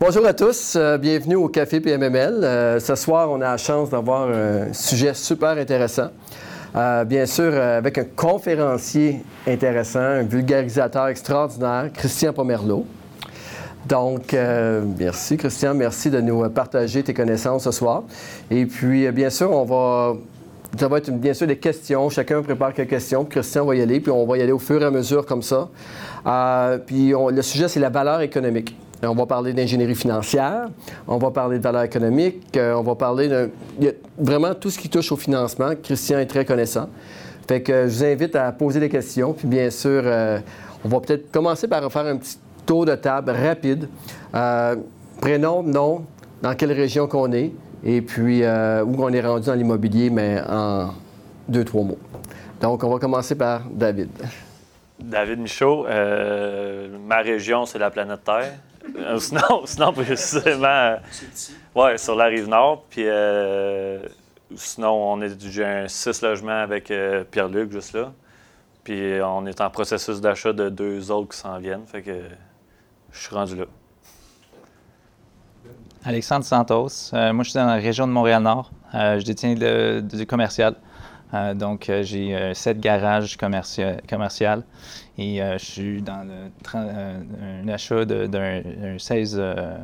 Bonjour à tous, euh, bienvenue au Café PMML. Euh, ce soir, on a la chance d'avoir un sujet super intéressant. Euh, bien sûr, avec un conférencier intéressant, un vulgarisateur extraordinaire, Christian Pomerleau. Donc, merci Christian, merci de nous partager tes connaissances ce soir. Et puis, bien sûr, on va ça va être bien sûr des questions. Chacun prépare quelques questions. Christian va y aller, puis on va y aller au fur et à mesure comme ça. puis le sujet, c'est la valeur économique. On va parler d'ingénierie financière, on va parler de valeur économique, euh, on va parler de vraiment tout ce qui touche au financement. Christian est très connaissant. Fait que je vous invite à poser des questions. Puis bien sûr, euh, on va peut-être commencer par faire un petit tour de table rapide. Euh, prénom, nom, dans quelle région qu'on est, et puis où on est rendu dans l'immobilier, mais en deux, trois mots. Donc, on va commencer par David. David Michaud, ma région, c'est la planète Terre. Euh, sinon, précisément, sur la rive nord. Puis euh, sinon, on est j'ai un six logements avec euh, Pierre-Luc juste là. Puis on est en processus d'achat de deux autres qui s'en viennent. Fait que je suis rendu là. Alexandre Santos. moi, je suis dans la région de Montréal-Nord. je détiens du commercial. donc, j'ai sept garages commerciaux et euh, je suis dans le euh, un achat d'un 16 euh,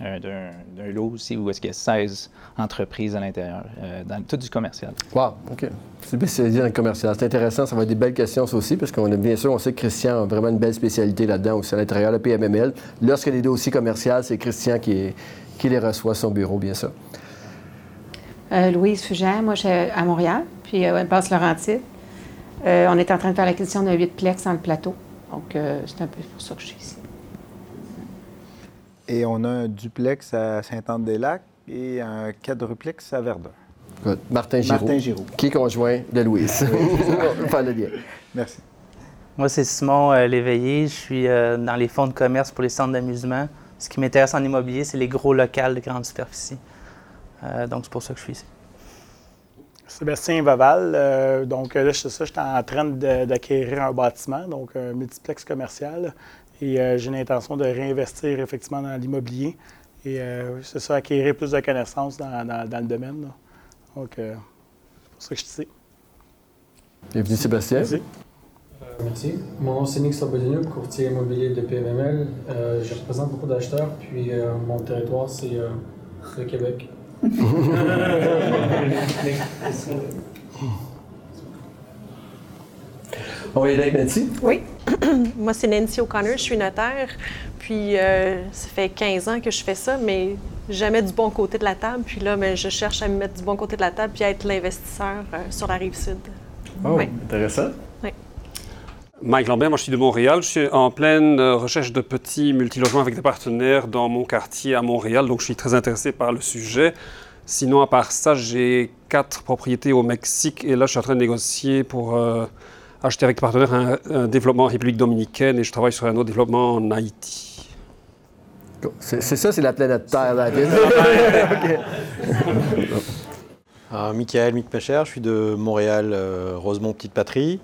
d'un lot aussi où est-ce qu'il y a 16 entreprises à l'intérieur, dans tout du commercial. Wow, OK. C'est spécialisé dans le commercial. C'est intéressant, ça va être des belles questions ça aussi, parce qu'on a bien sûr, on sait que Christian a vraiment une belle spécialité là-dedans aussi à l'intérieur de PMML. Lorsque les dossiers commerciaux, c'est Christian qui, qui les reçoit à son bureau, bien sûr. Louise Fugère, moi je suis à Montréal, puis à Basse-Laurentide. Euh, on est en train de faire l'acquisition d'un 8 plex dans le plateau. Donc, euh, c'est un peu pour ça que je suis ici. Et on a un duplex à Saint-Anne-des-Lacs et un quadruplex à Verdun. Martin Giroux. Martin Giroux. Qui est conjoint de Louise. Enfin, le lien. Merci. Moi, c'est Simon euh, Léveillé. Je suis dans les fonds de commerce pour les centres d'amusement. Ce qui m'intéresse en immobilier, c'est les gros locales de grande superficie. donc, c'est pour ça que je suis ici. Sébastien Vaval. Euh, donc là, c'est ça, j'étais en train d'acquérir un bâtiment, donc un multiplex commercial. Et euh, j'ai l'intention de réinvestir effectivement dans l'immobilier. Et euh, c'est ça, acquérir plus de connaissances dans, le domaine. Donc, c'est pour ça que je suis ici. Bienvenue, Sébastien. Merci. merci. Mon nom, c'est Nick Slobodino, courtier immobilier de PMML. je représente beaucoup d'acheteurs, puis mon territoire, c'est le Québec. On va y aller avec Nancy? Oui. Moi, c'est Nancy O'Connor, je suis notaire. Puis, euh, ça fait 15 ans que je fais ça, mais jamais du bon côté de la table. Puis là, mais je cherche à me mettre du bon côté de la table puis à être l'investisseur euh, sur la rive sud. Oh, intéressant. Mike Lambert, moi je suis de Montréal. Je suis en pleine euh, recherche de petits multilogements avec des partenaires dans mon quartier à Montréal, donc je suis très intéressé par le sujet. Sinon, à part ça, j'ai quatre propriétés au Mexique et là je suis en train de négocier pour euh, acheter avec partenaire un, un, développement en République dominicaine et je travaille sur un autre développement en Haïti. C'est ça, c'est la planète Terre, la ville. ah, Michael Mick je suis de Montréal, euh, Rosemont Petite Patrie.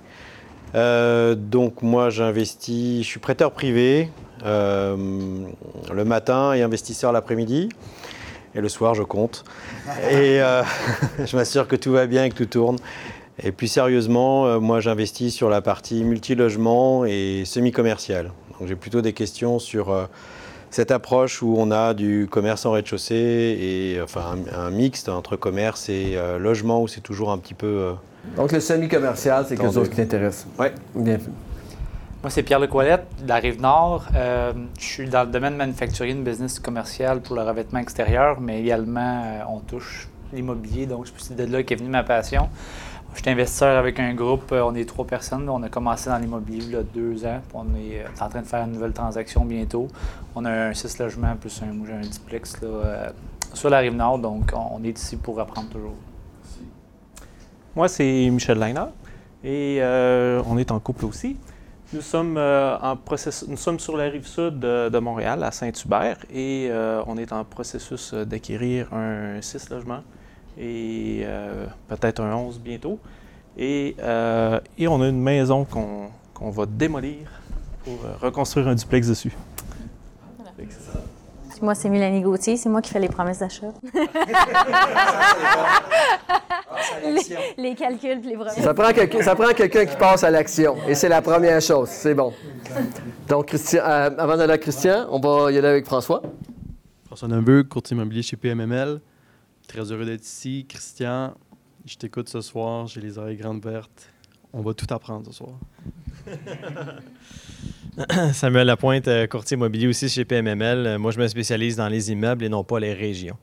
Euh, donc moi j'investis, je suis prêteur privé euh, le matin et investisseur l'après-midi. Et le soir je compte. Et euh, je m'assure que tout va bien et que tout tourne. Et plus sérieusement, moi j'investis sur la partie multilogement et semi-commercial. Donc j'ai plutôt des questions sur cette approche où on a du commerce en rez-de-chaussée et enfin un, un, mixte entre commerce et logement où c'est toujours un petit peu donc, le semi-commercial, c'est quelque chose qui t'intéresse. Oui. Bien Moi, c'est Pierre Lecoilette, de la Rive-Nord. Euh, je suis dans le domaine manufacturier, une business commercial pour le revêtement extérieur, mais également, euh, on touche l'immobilier. Donc, c'est de là qu'est venue ma passion. Je suis investisseur avec un groupe, euh, on est trois personnes. On a commencé dans l'immobilier il y a deux ans. On est en train de faire une nouvelle transaction bientôt. On a un six logements plus un, un duplex là, sur la rive nord, donc on est ici pour apprendre toujours. Moi, c'est Michel Leiner et euh, on est en couple aussi. Nous sommes, euh, en processus, nous sommes sur la rive sud de, Montréal, à Saint-Hubert, et euh, on est en processus d'acquérir un 6 logements et peut-être un 11 bientôt. Et, et, on a une maison qu'on va démolir pour reconstruire un duplex dessus. Puis moi, c'est Mélanie Gauthier, c'est moi qui fais les promesses d'achat. les, les calculs puis les promesses. Ça prend, quelqu'un- ça prend quelqu'un qui passe à l'action. Et c'est la première chose. C'est bon. Donc, Christian, euh, avant d'aller à Christian, on va y aller avec François. François Neubeu, courtier immobilier chez PMML. Très heureux d'être ici. Christian, je t'écoute ce soir, j'ai les oreilles grandes vertes. On va tout apprendre ce soir. Samuel Lapointe, euh, courtier immobilier aussi chez PMML. Euh, Moi, je me spécialise dans les immeubles et non pas les régions.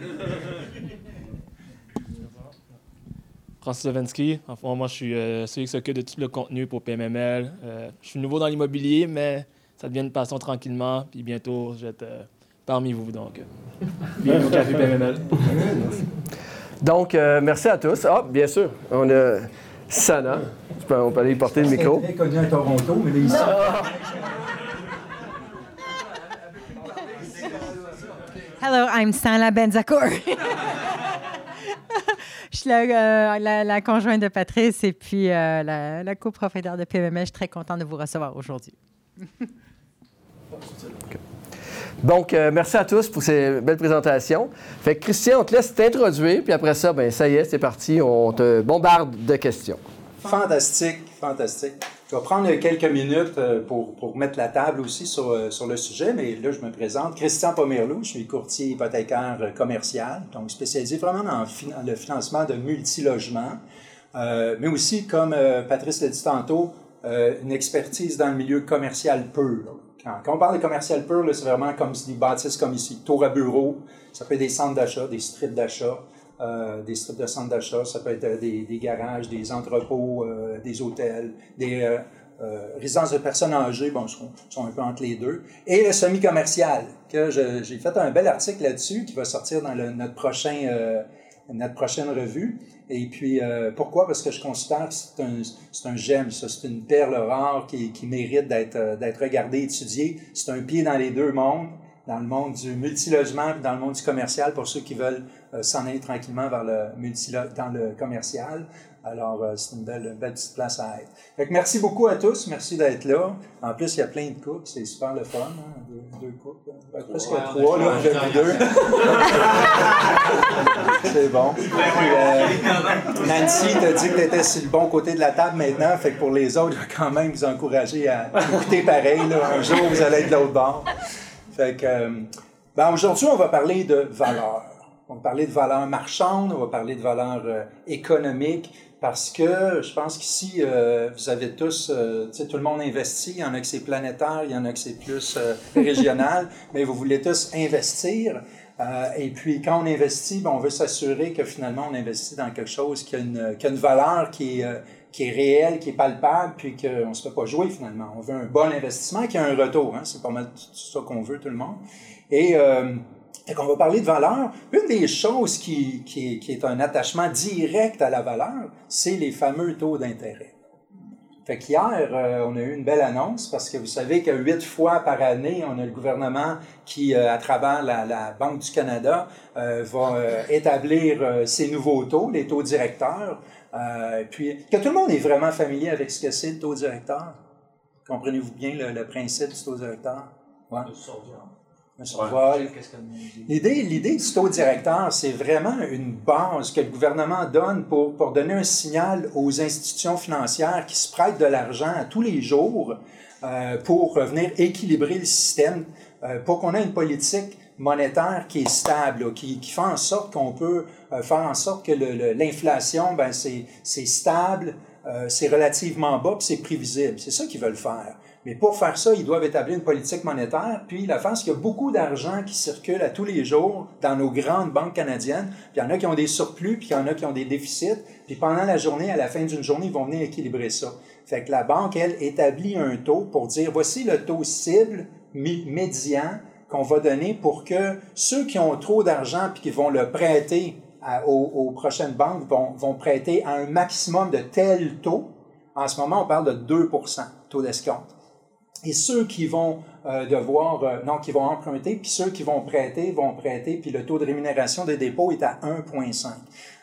Francis Levinsky. En fond, moi, je suis euh, celui qui s'occupe de tout le contenu pour PMML. Euh, je suis nouveau dans l'immobilier, mais ça devient une passion tranquillement. Puis bientôt, je vais être euh, parmi vous. Donc, bienvenue au Café PMML. Donc, euh, merci à tous. Ah, bien sûr, on a Sana. Tu peux- on peut aller porter le micro. très connu à Toronto, mais là, ici. Hello, I'm Sana Benzakour. Je suis la, euh, la- la conjointe de Patrice et puis euh, la, la copropriétaire de PMML. Je suis très contente de vous recevoir aujourd'hui. Donc, euh, merci à tous pour ces belles présentations. Fait que Christian, on te laisse t'introduire, puis après ça, ben ça y est, c'est parti. On te bombarde de questions. Fantastique, fantastique. Je vais prendre quelques minutes euh, pour, pour mettre la table aussi sur, euh, sur le sujet, mais là, je me présente. Christian Pomerleau, je suis courtier hypothécaire commercial, donc spécialisé vraiment dans le financement de multilogements, mais aussi, comme Patrice l'a dit tantôt, euh, une expertise dans le milieu commercial pur. Quand, on parle de commercial pur, c'est vraiment comme des bâtisses comme ici, tour à bureau, ça peut être des centres d'achat, des strips d'achat, euh, des strips de centres d'achat, ça peut être euh, des, garages, des entrepôts, des hôtels, des résidences de personnes âgées, bon, sont, sont un peu entre les deux, et le semi-commercial, que j'ai fait un bel article là-dessus qui va sortir dans notre, prochain, notre prochaine revue. Et puis, euh, pourquoi? Parce que je considère que c'est un, un gemme, ça, c'est une perle rare qui, qui mérite d'être euh, d'être regardée, étudiée. C'est un pied dans les deux mondes dans le monde du multilogement et dans le monde du commercial pour ceux qui veulent euh, s'en aller tranquillement vers le dans le commercial. Alors, euh, c'est une belle, une belle petite place à être. Fait que merci beaucoup à tous. Merci d'être là. En plus, il y a plein de coupes. C'est super le fun. hein, Deux, deux coupes. Ben, presque Ouais, trois, là. J'ai vu deux. c'est bon. Puis, euh, Nancy t'a dit que tu étais sur le bon côté de la table maintenant. Fait que pour les autres, je vais quand même vous encourager à écouter pareil. Là. Un jour, vous allez être de l'autre bord. Fait que, euh, ben aujourd'hui, on va parler de valeurs. On va parler de valeurs marchandes, on va parler de valeurs euh, économiques, parce que je pense qu'ici, euh, vous avez tous, euh, tu sais, tout le monde investit. Il y en a que c'est planétaire, il y en a que c'est plus euh, régional, mais vous voulez tous investir. Euh, et puis, quand on investit, ben, on veut s'assurer que finalement, on investit dans quelque chose qui a une, qui a une valeur qui est, euh, qui est réelle, qui est palpable, puis qu'on ne se fait pas jouer finalement. On veut un bon investissement qui a un retour. Hein? C'est pas mal tout ça qu'on veut, tout le monde. Et euh, fait qu'on va parler de valeur. Une des choses qui, qui, est, un attachement direct à la valeur, c'est les fameux taux d'intérêt. Fait qu'hier, euh, on a eu une belle annonce parce que vous savez que huit fois par année, on a le gouvernement qui, euh, à travers la, la Banque du Canada, euh, va établir ses nouveaux taux, les taux directeurs. Puis, que tout le monde est vraiment familier avec ce que c'est le taux directeur. Comprenez-vous bien le, principe du taux directeur? L'idée, l'idée du taux directeur, c'est vraiment une base que le gouvernement donne pour, pour donner un signal aux institutions financières qui se prêtent de l'argent à tous les jours euh, pour venir équilibrer le système, euh, pour qu'on ait une politique monétaire qui est stable, là, qui, qui fait en sorte qu'on peut euh, faire en sorte que l'inflation, ben, c'est, stable, c'est relativement bas, c'est prévisible. C'est ça qu'ils veulent faire. Mais pour faire ça, ils doivent établir une politique monétaire. Puis la c'est qu'il y a beaucoup d'argent qui circule à tous les jours dans nos grandes banques canadiennes. Puis il y en a qui ont des surplus, puis il y en a qui ont des déficits. Puis pendant la journée, à la fin d'une journée, ils vont venir équilibrer ça. Fait que la banque, elle, établit un taux pour dire, voici le taux cible médian qu'on va donner pour que ceux qui ont trop d'argent puis qui vont le prêter aux, prochaines banques vont prêter à un maximum de tel taux. En ce moment, on parle de 2% taux d'escompte. Et ceux qui vont euh, devoir, euh, non, qui vont emprunter, puis ceux qui vont prêter, vont prêter, puis le taux de rémunération des dépôts est à 1,5.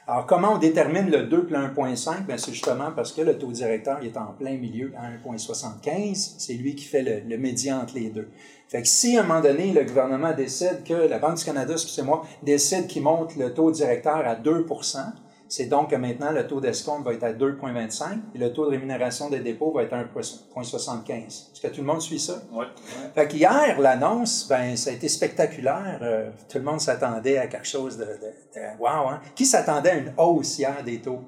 Alors, comment on détermine le 2 puis le 1,5? Bien, c'est justement parce que le taux directeur est en plein milieu à 1,75. C'est lui qui fait le, le médian entre les deux. Fait que si à un moment donné, le gouvernement décide que, la Banque du Canada, excusez-moi, décide qu'il monte le taux directeur à 2 c'est donc que maintenant le taux d'escompte va être à 2,25 et le taux de rémunération des dépôts va être à 1,75. Est-ce que tout le monde suit ça? Oui. Fait qu'hier, l'annonce, ben, ça a été spectaculaire. Euh, tout le monde s'attendait à quelque chose de, de, wow, hein? Qui s'attendait à une hausse hier des taux?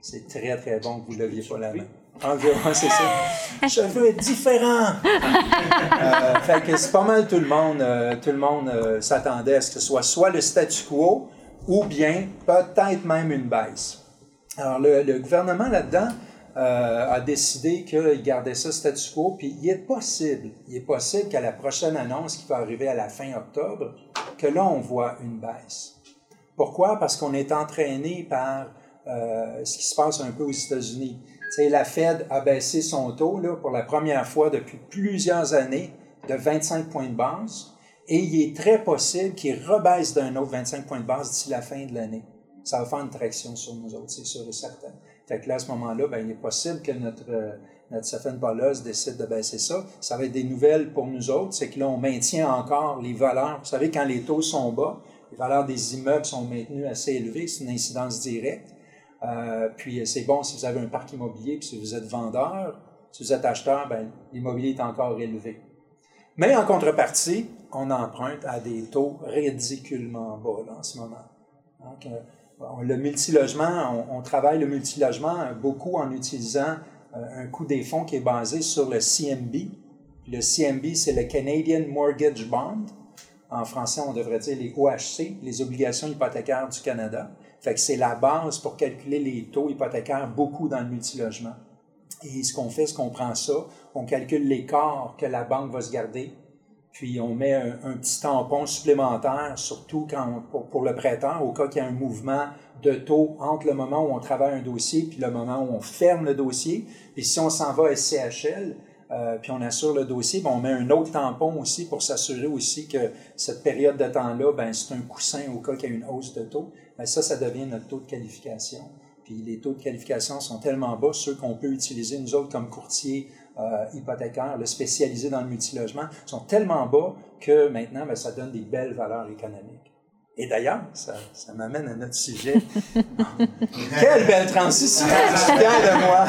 C'est très, très bon que vous ne leviez pas la main. Environ, c'est ça. Je veux être différent. euh, fait que c'est pas mal tout le monde. Euh, tout le monde euh, s'attendait à ce que ce soit soit le statu quo ou bien peut-être même une baisse. Alors, le, gouvernement là-dedans euh, a décidé qu'il gardait ça statu quo, puis il est possible, il est possible qu'à la prochaine annonce qui va arriver à la fin octobre, que là, on voit une baisse. Pourquoi? Parce qu'on est entraîné par euh, ce qui se passe un peu aux États-Unis. la Fed a baissé son taux là, pour la première fois depuis plusieurs années de 25 points de base. Et il est très possible qu'il rebaisse d'un autre 25 points de base d'ici la fin de l'année. Ça va faire une traction sur nous autres, c'est sûr et certain. Fait que là, à ce moment-là, ben, il est possible que notre, euh, notre décide de baisser ça. Ça va être des nouvelles pour nous autres, c'est que là, on maintient encore les valeurs. Vous savez, quand les taux sont bas, les valeurs des immeubles sont maintenues assez élevées, c'est une incidence directe. Euh, puis c'est bon si vous avez un parc immobilier, puis si vous êtes vendeur, si vous êtes acheteur, ben, l'immobilier est encore élevé. Mais en contrepartie, on emprunte à des taux ridiculement bas en ce moment. Euh, le multilogement, on, travaille le multilogement beaucoup en utilisant euh, un coût des fonds qui est basé sur le CMB. Le CMB, c'est le Canadian Mortgage Bond. En français, on devrait dire les OHC, les obligations hypothécaires du Canada. C'est la base pour calculer les taux hypothécaires beaucoup dans le multilogement. Et ce qu'on fait, c'est qu'on prend ça, on calcule l'écart que la banque va se garder puis on met un, petit tampon supplémentaire, surtout quand pour, le prêteur, au cas qu'il y a un mouvement de taux entre le moment où on travaille un dossier puis le moment où on ferme le dossier. Puis si on s'en va à SCHL, euh, puis on assure le dossier, ben on met un autre tampon aussi pour s'assurer aussi que cette période de temps-là, ben c'est un coussin au cas qu'il y a une hausse de taux. Ben ça, ça devient notre taux de qualification. Puis les taux de qualification sont tellement bas, ceux qu'on peut utiliser nous autres comme courtiers euh, hypothécaires, le spécialisé dans le multilogement, sont tellement bas que maintenant, ben, ça donne des belles valeurs économiques. Et d'ailleurs, ça, ça m'amène à notre sujet. Quelle belle transition! Je suis de moi!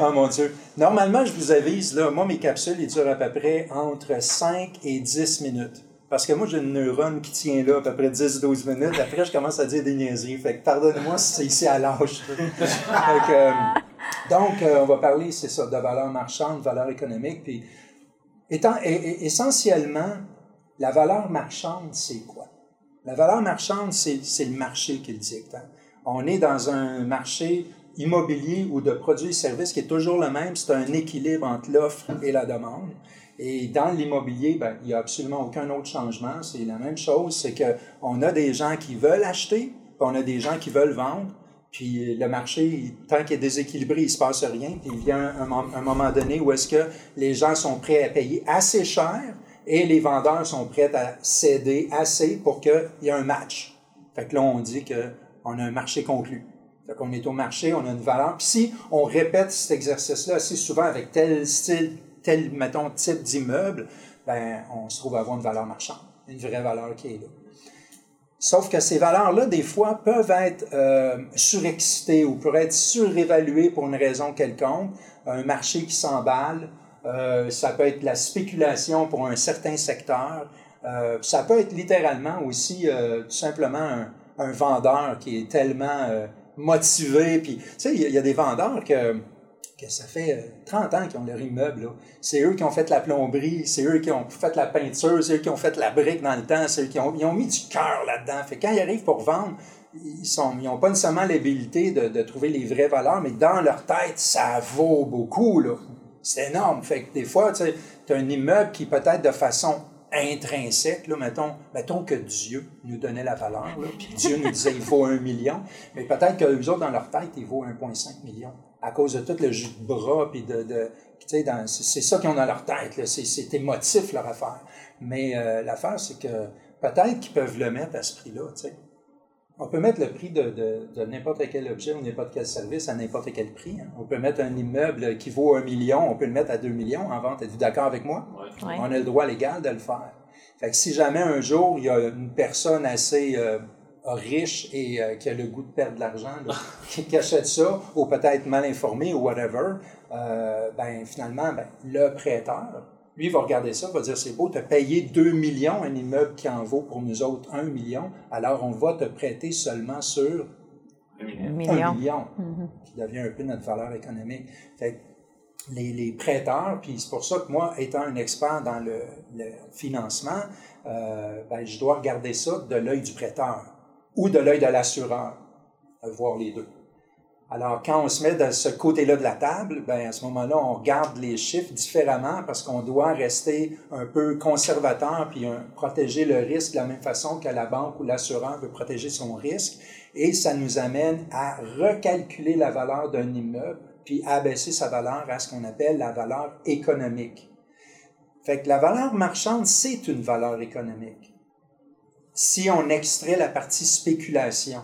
Oh mon Dieu. Normalement, je vous avise, là, moi, mes capsules, ils durent à peu près entre 5 et 10 minutes. Parce que moi, j'ai une neurone qui tient là à peu près 10-12 minutes. Après, je commence à dire des niaiseries. Fait que pardonnez-moi si c'est ici à l'âge. euh, donc, euh, on va parler, c'est ça, de valeur marchande, valeur économique. Puis, étant, essentiellement, la valeur marchande, c'est quoi? La valeur marchande, c'est le marché qui le dicte. Hein. On est dans un marché immobilier ou de produits et services qui est toujours le même. C'est un équilibre entre l'offre et la demande. Et dans l'immobilier, ben, il n'y a absolument aucun autre changement. C'est la même chose. C'est qu'on a des gens qui veulent acheter, puis on a des gens qui veulent vendre. Puis le marché, tant qu'il est déséquilibré, il ne se passe rien. Puis il vient un, un moment donné où est-ce que les gens sont prêts à payer assez cher et les vendeurs sont prêts à céder assez pour qu'il y ait un match. Fait que là, on dit qu'on a un marché conclu. Fait qu'on est au marché, on a une valeur. Puis si on répète cet exercice-là assez souvent avec tel style, tel, mettons, type d'immeuble, ben, on se trouve à avoir une valeur marchande, une vraie valeur qui est là. Sauf que ces valeurs-là, des fois, peuvent être euh, surexcitées ou peuvent être surévaluées pour une raison quelconque. Un marché qui s'emballe, euh, ça peut être la spéculation pour un certain secteur. Euh, ça peut être littéralement aussi tout simplement un, vendeur qui est tellement motivé. Puis, tu sais, il y, a des vendeurs que que ça fait 30 euh, ans qu'ils ont leur immeuble. C'est eux qui ont fait la plomberie, c'est eux qui ont fait la peinture, c'est eux qui ont fait la brique dans le temps, c'est eux qui ont, ils mis du cœur là-dedans. Fait quand ils arrivent pour vendre, ils n'ont pas nécessairement l'habilité de, de, trouver les vraies valeurs, mais dans leur tête, ça vaut beaucoup. C'est énorme. Fait que des fois, tu as un immeuble qui peut-être de façon intrinsèque, là, mettons, que Dieu nous donnait la valeur, puis Dieu nous disait il faut un million, mais peut-être qu'eux autres, dans leur tête, il vaut 1,5 million à cause de tout le jus de bras, puis de, de c'est ça qu'ils ont dans leur tête, c'est émotif leur affaire. Mais euh, l'affaire, c'est que peut-être qu'ils peuvent le mettre à ce prix-là, tu sais. on peut mettre le prix de, de, n'importe quel objet ou n'importe quel service à n'importe quel prix. hein. On peut mettre un immeuble qui vaut un million, on peut le mettre à 2 millions en vente. Êtes-vous d'accord avec moi? Ouais. On a le droit légal de le faire. Fait que si jamais un jour, il y a une personne assez euh, riche et euh, qui a le goût de perdre de l'argent, qui, qui achète ça, ou peut-être mal informé ou whatever, euh, ben finalement, ben, le prêteur, lui, va regarder ça, va dire c'est beau, tu as payé 2 millions, un immeuble qui en vaut pour nous autres 1 million, alors on va te prêter seulement sur Un 1 million. million, Mhm. qui devient un peu notre valeur économique. Fait que les, les prêteurs, puis c'est pour ça que moi, étant un expert dans le, le financement, euh, ben, je dois regarder ça de l'œil du prêteur ou de l'œil de l'assureur, voir les deux. Alors, quand on se met de ce côté-là de la table, ben, à ce moment-là, on regarde les chiffres différemment parce qu'on doit rester un peu conservateur puis protéger le risque de la même façon que la banque ou l'assureur veut protéger son risque. Et ça nous amène à recalculer la valeur d'un immeuble puis abaisser sa valeur à ce qu'on appelle la valeur économique. Fait que la valeur marchande, c'est une valeur économique. Si on extrait la partie spéculation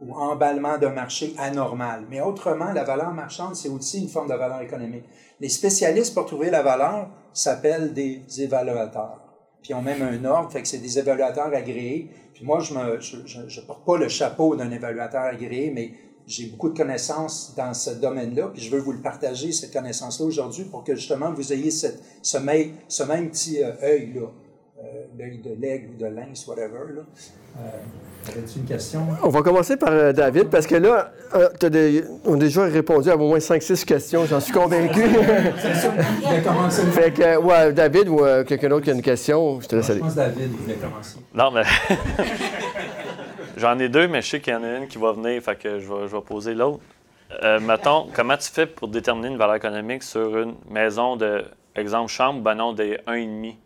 ou emballement d'un marché anormal. Mais autrement, la valeur marchande, c'est aussi une forme de valeur économique. Les spécialistes pour trouver la valeur s'appellent des évaluateurs. Puis ont même un ordre, fait que c'est des évaluateurs agréés. Puis moi, je ne porte pas le chapeau d'un évaluateur agréé, mais j'ai beaucoup de connaissances dans ce domaine-là, puis je veux vous le partager, cette connaissance-là, aujourd'hui, pour que justement vous ayez ce, même, petit euh, œil-là, l'œil de l'aigle ou de lynx, whatever. Là. Euh, Avais-tu une question? On va commencer par euh, David, parce que là, euh, t'as des- on a déjà répondu à au moins 5-6 questions, j'en suis convaincu. C'est ça, je vais commencer. fait que, euh, ouais, David ou euh, quelqu'un d'autre qui a une question, je te laisse Je aller. pense que David voulait commencer. Non, mais. J'en ai deux, mais je sais qu'il y en a une qui va venir, fait que je vais, je vais poser l'autre. Euh, mettons, comment tu fais pour déterminer une valeur économique sur une maison de, exemple, chambre, ben non, des 1,5?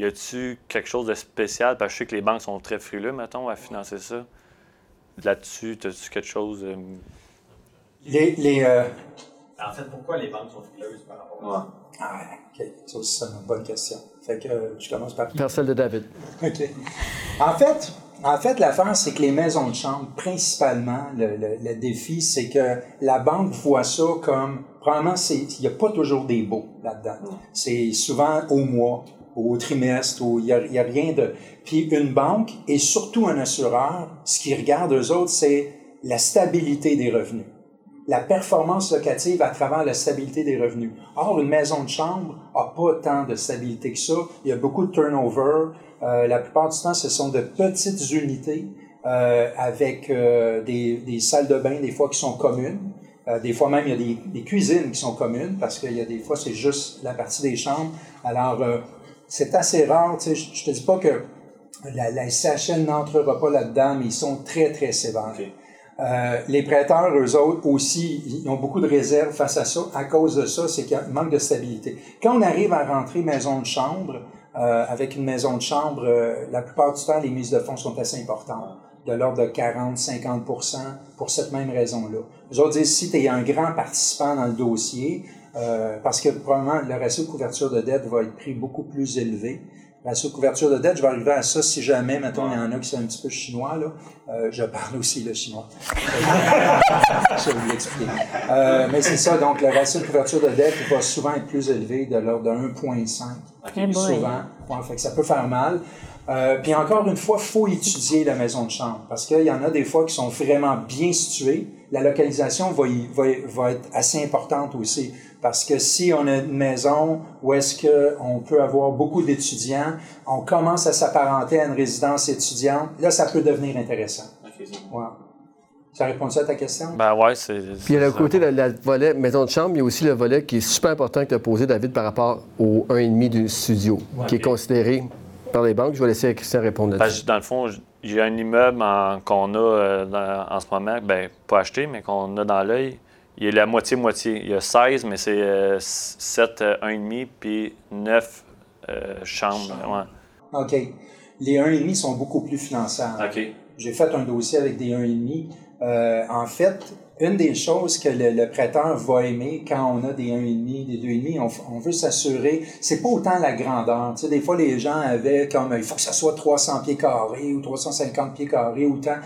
Y a-tu quelque chose de spécial? Parce que je sais que les banques sont très frileux, mettons, à financer ça. Là-dessus, as-tu quelque chose. euh, Les, les, euh, En fait, pourquoi les banques sont frileuses par rapport à ça? Ah ouais, OK. Ça aussi, c'est une bonne question. Fait que euh, je commence par? Par celle de David. OK. En fait, en fait l'affaire, c'est que les maisons de chambre, principalement, le, le- le défi, c'est que la banque voit ça comme, probablement, c'est- il n'y a pas toujours des baux là-dedans. C'est souvent au mois, au trimestre, ou il n'y a, a rien de... Puis une banque, et surtout un assureur, ce qu'ils regardent, eux autres, c'est la stabilité des revenus la performance locative à travers la stabilité des revenus. Or, une maison de chambre n'a pas tant de stabilité que ça. Il y a beaucoup de turnover. Euh, la plupart du temps, ce sont de petites unités euh, avec euh, des, des salles de bain, des fois, qui sont communes. Des fois même, il y a des, des cuisines qui sont communes parce qu'il y a des fois, c'est juste la partie des chambres. Alors, c'est assez rare. Tu sais, je je te dis pas que la, la SCHL n'entrera pas là-dedans, mais ils sont très, très sévères. Euh, les prêteurs, eux autres, aussi, ils ont beaucoup de réserves face à ça. À cause de ça, c'est qu'il y a un manque de stabilité. Quand on arrive à rentrer maison de chambre, euh, avec une maison de chambre, euh, la plupart du temps, les mises de fonds sont assez importantes, de l'ordre de 40-50 pour cette même raison-là. Les autres disent, si tu es un grand participant dans le dossier, euh, parce que probablement le ratio de couverture de dette va être pris beaucoup plus élevé. Ratio de couverture de dette, je vais arriver à ça si jamais, mettons, il y en a qui sont un petit peu chinois, là. Euh, je parle aussi le chinois. je vais vous l'expliquer. Euh, mais c'est ça, donc le ratio de couverture de dette va souvent être plus élevé, de l'ordre de 1,5. Eh boy. souvent. Ouais, fait que ça peut faire mal. Euh, puis encore une fois, il faut étudier la maison de chambre parce qu'il y en a des fois qui sont vraiment bien situées. La localisation va, y- va, va être assez importante aussi parce que si on a une maison où est-ce qu'on peut avoir beaucoup d'étudiants, on commence à s'apparenter à une résidence étudiante, là, ça peut devenir intéressant. Ouais. Ça répond à ta question? Ben ouais, c'est. Puis il y a le côté de la volet maison de chambre, il y a aussi le volet qui est super important que tu as posé, David, par rapport au 1,5 du studio, Ouais. qui est considéré par les banques. Je vais laisser Christian répondre là-dessus. dans le fond, j'ai un immeuble qu'on a euh, dans- en ce moment, ben pas acheté, mais qu'on a dans l'œil. Il est la moitié-moitié. Il y a 16, mais c'est euh, 7, euh, 1,5, puis 9 euh, chambres. Ouais. OK. Les 1,5 sont beaucoup plus finançables. OK. J'ai fait un dossier avec des 1,5. Euh, en fait, une des choses que le, le, prêteur va aimer quand on a des 1,5, des 2,5, on, on veut s'assurer, c'est pas autant la grandeur. Tu sais, des fois, les gens avaient comme, il faut que ça soit 300 pieds carrés ou 350 pieds carrés, autant.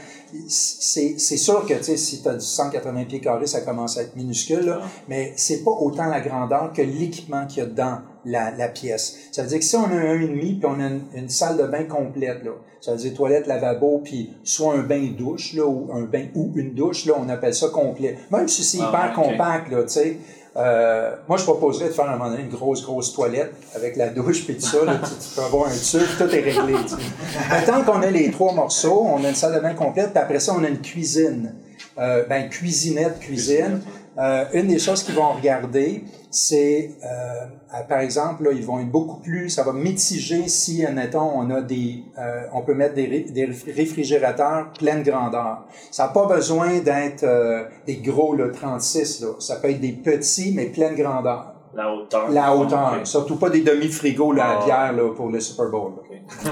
C'est, c'est sûr que, tu sais, si tu as du 180 pieds carrés, ça commence à être minuscule, là, mais c'est pas autant la grandeur que l'équipement qu'il y a dans la, la, pièce. Ça veut dire que si on a un 1,5 puis on a une, une, salle de bain complète, là, ça veut dire toilette, lavabo, puis soit un bain douche, là, ou un bain ou une douche, là, on appelle ça complet. Même si c'est hyper Ah, ok. compact, là, tu sais. Euh, moi, je proposerais de faire à un moment donné une grosse, grosse toilette avec la douche puis tout ça. Là, tu, tu peux avoir un tube, tout est réglé. tu tant qu'on a les trois morceaux, on a une salle de bain complète, puis après ça, on a une cuisine. Euh, ben, cuisinette, cuisine. Euh, une des choses qu'ils vont regarder, c'est, euh, par exemple, là, ils vont être beaucoup plus, ça va mitiger si, admettons, on a des, euh, on peut mettre des, ré- des réfrigérateurs pleine grandeur. Ça n'a pas besoin d'être euh, des gros, là, 36, là. Ça peut être des petits, mais pleine grandeur. La hauteur. La hauteur. Surtout pas des demi-frigos là, à Ah. bière là, pour le Super Bowl. là.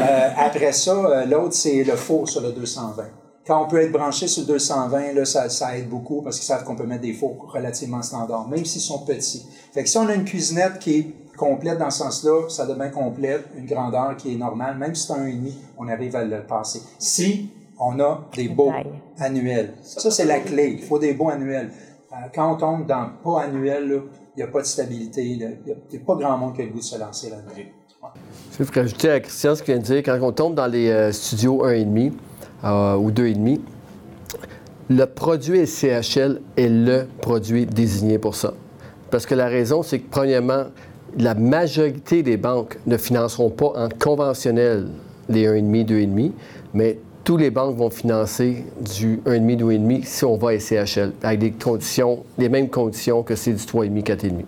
Euh, après ça, euh, l'autre, c'est le four sur le 220. Quand on peut être branché sur le 220, là, ça, ça aide beaucoup parce qu'ils savent qu'on peut mettre des fours relativement standards, même s'ils sont petits. Fait que si on a une cuisinette qui est complète dans ce sens-là, ça devient complète, une grandeur qui est normale, même si c'est un 1,5, on arrive à le passer. Si on a des beaux annuels. Ça, c'est la clé. Il faut des beaux annuels. Euh, quand on tombe dans pas annuel, il n'y a pas de stabilité. Il n'y a, pas grand monde qui a le goût de se lancer là-dedans. Je veux rajouter à Christian ce qu'il vient de dire. Quand on tombe dans les euh, studios 1,5 euh, ou 2,5, le produit SCHL est le produit désigné pour ça. Parce que la raison, c'est que, premièrement, la majorité des banques ne financeront pas en conventionnel les 1,5, 2,5, mais tous les banques vont financer du 1,5, 2,5 si on va SCHL, avec des conditions, les mêmes conditions que c'est du 3,5, 4,5.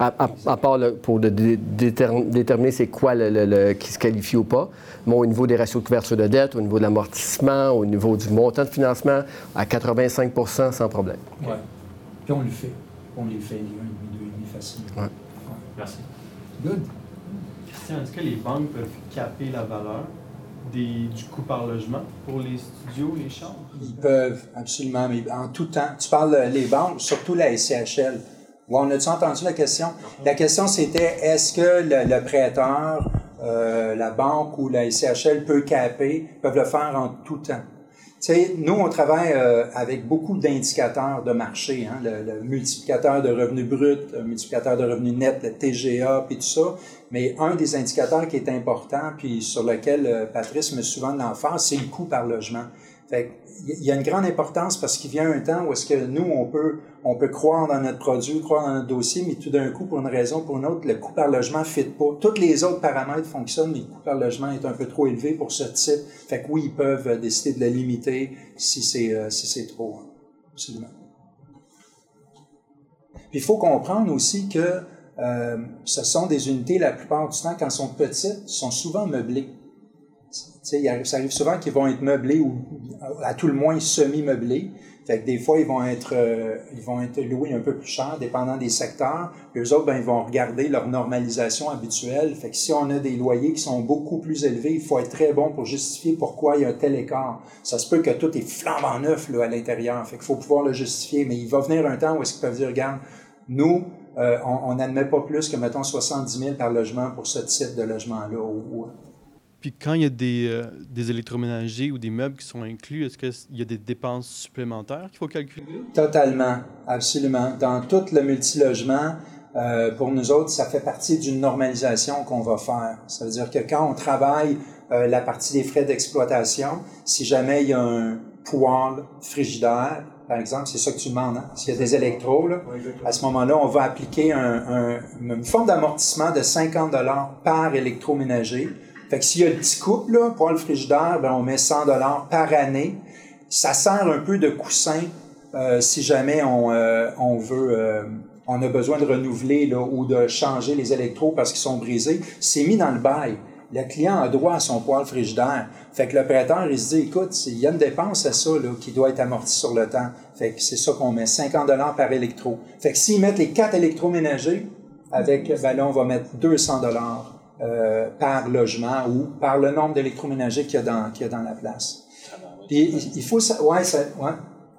À, à- à part le- pour de- déterminer c'est quoi le, le- le- qui se qualifie ou pas, mais au niveau des ratios de couverture de dette, au niveau de l'amortissement, au niveau du montant de financement, à 85 sans problème. Ouais. Puis on le fait. On les fait, les 1,5, 2,5 facilement. Ouais. Merci. Good. Christian, est-ce que les banques peuvent caper la valeur des, du coût par logement pour les studios, les chambres? Ils peuvent, absolument, mais en tout temps. Tu parles les banques, surtout la SCHL. On a-tu entendu la question? La question, c'était est-ce que le, le prêteur, euh, la banque ou la SCHL peut caper, peuvent le faire en tout temps? Tu sais, nous, on travaille euh, avec beaucoup d'indicateurs de marché, hein, le, le multiplicateur de revenus bruts, le multiplicateur de revenus nets, le TGA, puis tout ça. Mais un des indicateurs qui est important, puis sur lequel euh, Patrice met souvent de l'emphase, c'est le coût par logement. Fait il y a une grande importance parce qu'il vient un temps où est-ce que nous, on peut, on peut croire dans notre produit, croire dans notre dossier, mais tout d'un coup, pour une raison ou pour une autre, le coût par logement ne fit pas. Tous les autres paramètres fonctionnent, mais le coût par logement est un peu trop élevé pour ce type. Fait que oui, ils peuvent euh, décider de le limiter si c'est euh, si c'est trop. hein. Puis il faut comprendre aussi que euh, ce sont des unités, la plupart du temps, quand elles sont petites, sont souvent meublées. Ça arrive souvent qu'ils vont être meublés ou à tout le moins semi-meublés. Fait que des fois, ils vont être, euh, ils vont être loués un peu plus cher, dépendant des secteurs. Eux autres, ben, ils vont regarder leur normalisation habituelle. Fait que si on a des loyers qui sont beaucoup plus élevés, il faut être très bon pour justifier pourquoi il y a un tel écart. Ça se peut que tout est flambant neuf là, à l'intérieur. Fait qu'il faut pouvoir le justifier. Mais il va venir un temps où est-ce qu'ils peuvent dire, regarde, nous, euh, on n'admet pas plus que, mettons, 70 000 par logement pour ce type de logement-là. Puis quand il y a des, euh, des électroménagers ou des meubles qui sont inclus, est-ce qu'il y a des dépenses supplémentaires qu'il faut calculer? Totalement, absolument. Dans tout le multilogement, euh, pour nous autres, ça fait partie d'une normalisation qu'on va faire. Ça veut dire que quand on travaille euh, la partie des frais d'exploitation, si jamais il y a un poêle frigidaire, par exemple, c'est ça que tu demandes, hein? s'il y a des électros, là, à ce moment-là, on va appliquer un- un- une forme d'amortissement de 50 par électroménager. Fait que s'il y a le petit couple, là, poêle frigidaire, ben, on met 100 par année. Ça sert un peu de coussin euh, si jamais on, euh, on veut, euh, on a besoin de renouveler là, ou de changer les électros parce qu'ils sont brisés. C'est mis dans le bail. Le client a droit à son poêle frigidaire. Fait que le prêteur, il se dit, écoute, il y a une dépense à ça là, qui doit être amortie sur le temps. Fait que c'est ça qu'on met, 50 par électro. Fait que s'ils mettent les quatre électroménagers, avec, ben là, on va mettre 200 euh, par logement ou par le nombre d'électroménagers qu'il y a dans, qu'il y a dans la place. Puis il, il faut ça, ouais, ça, ouais.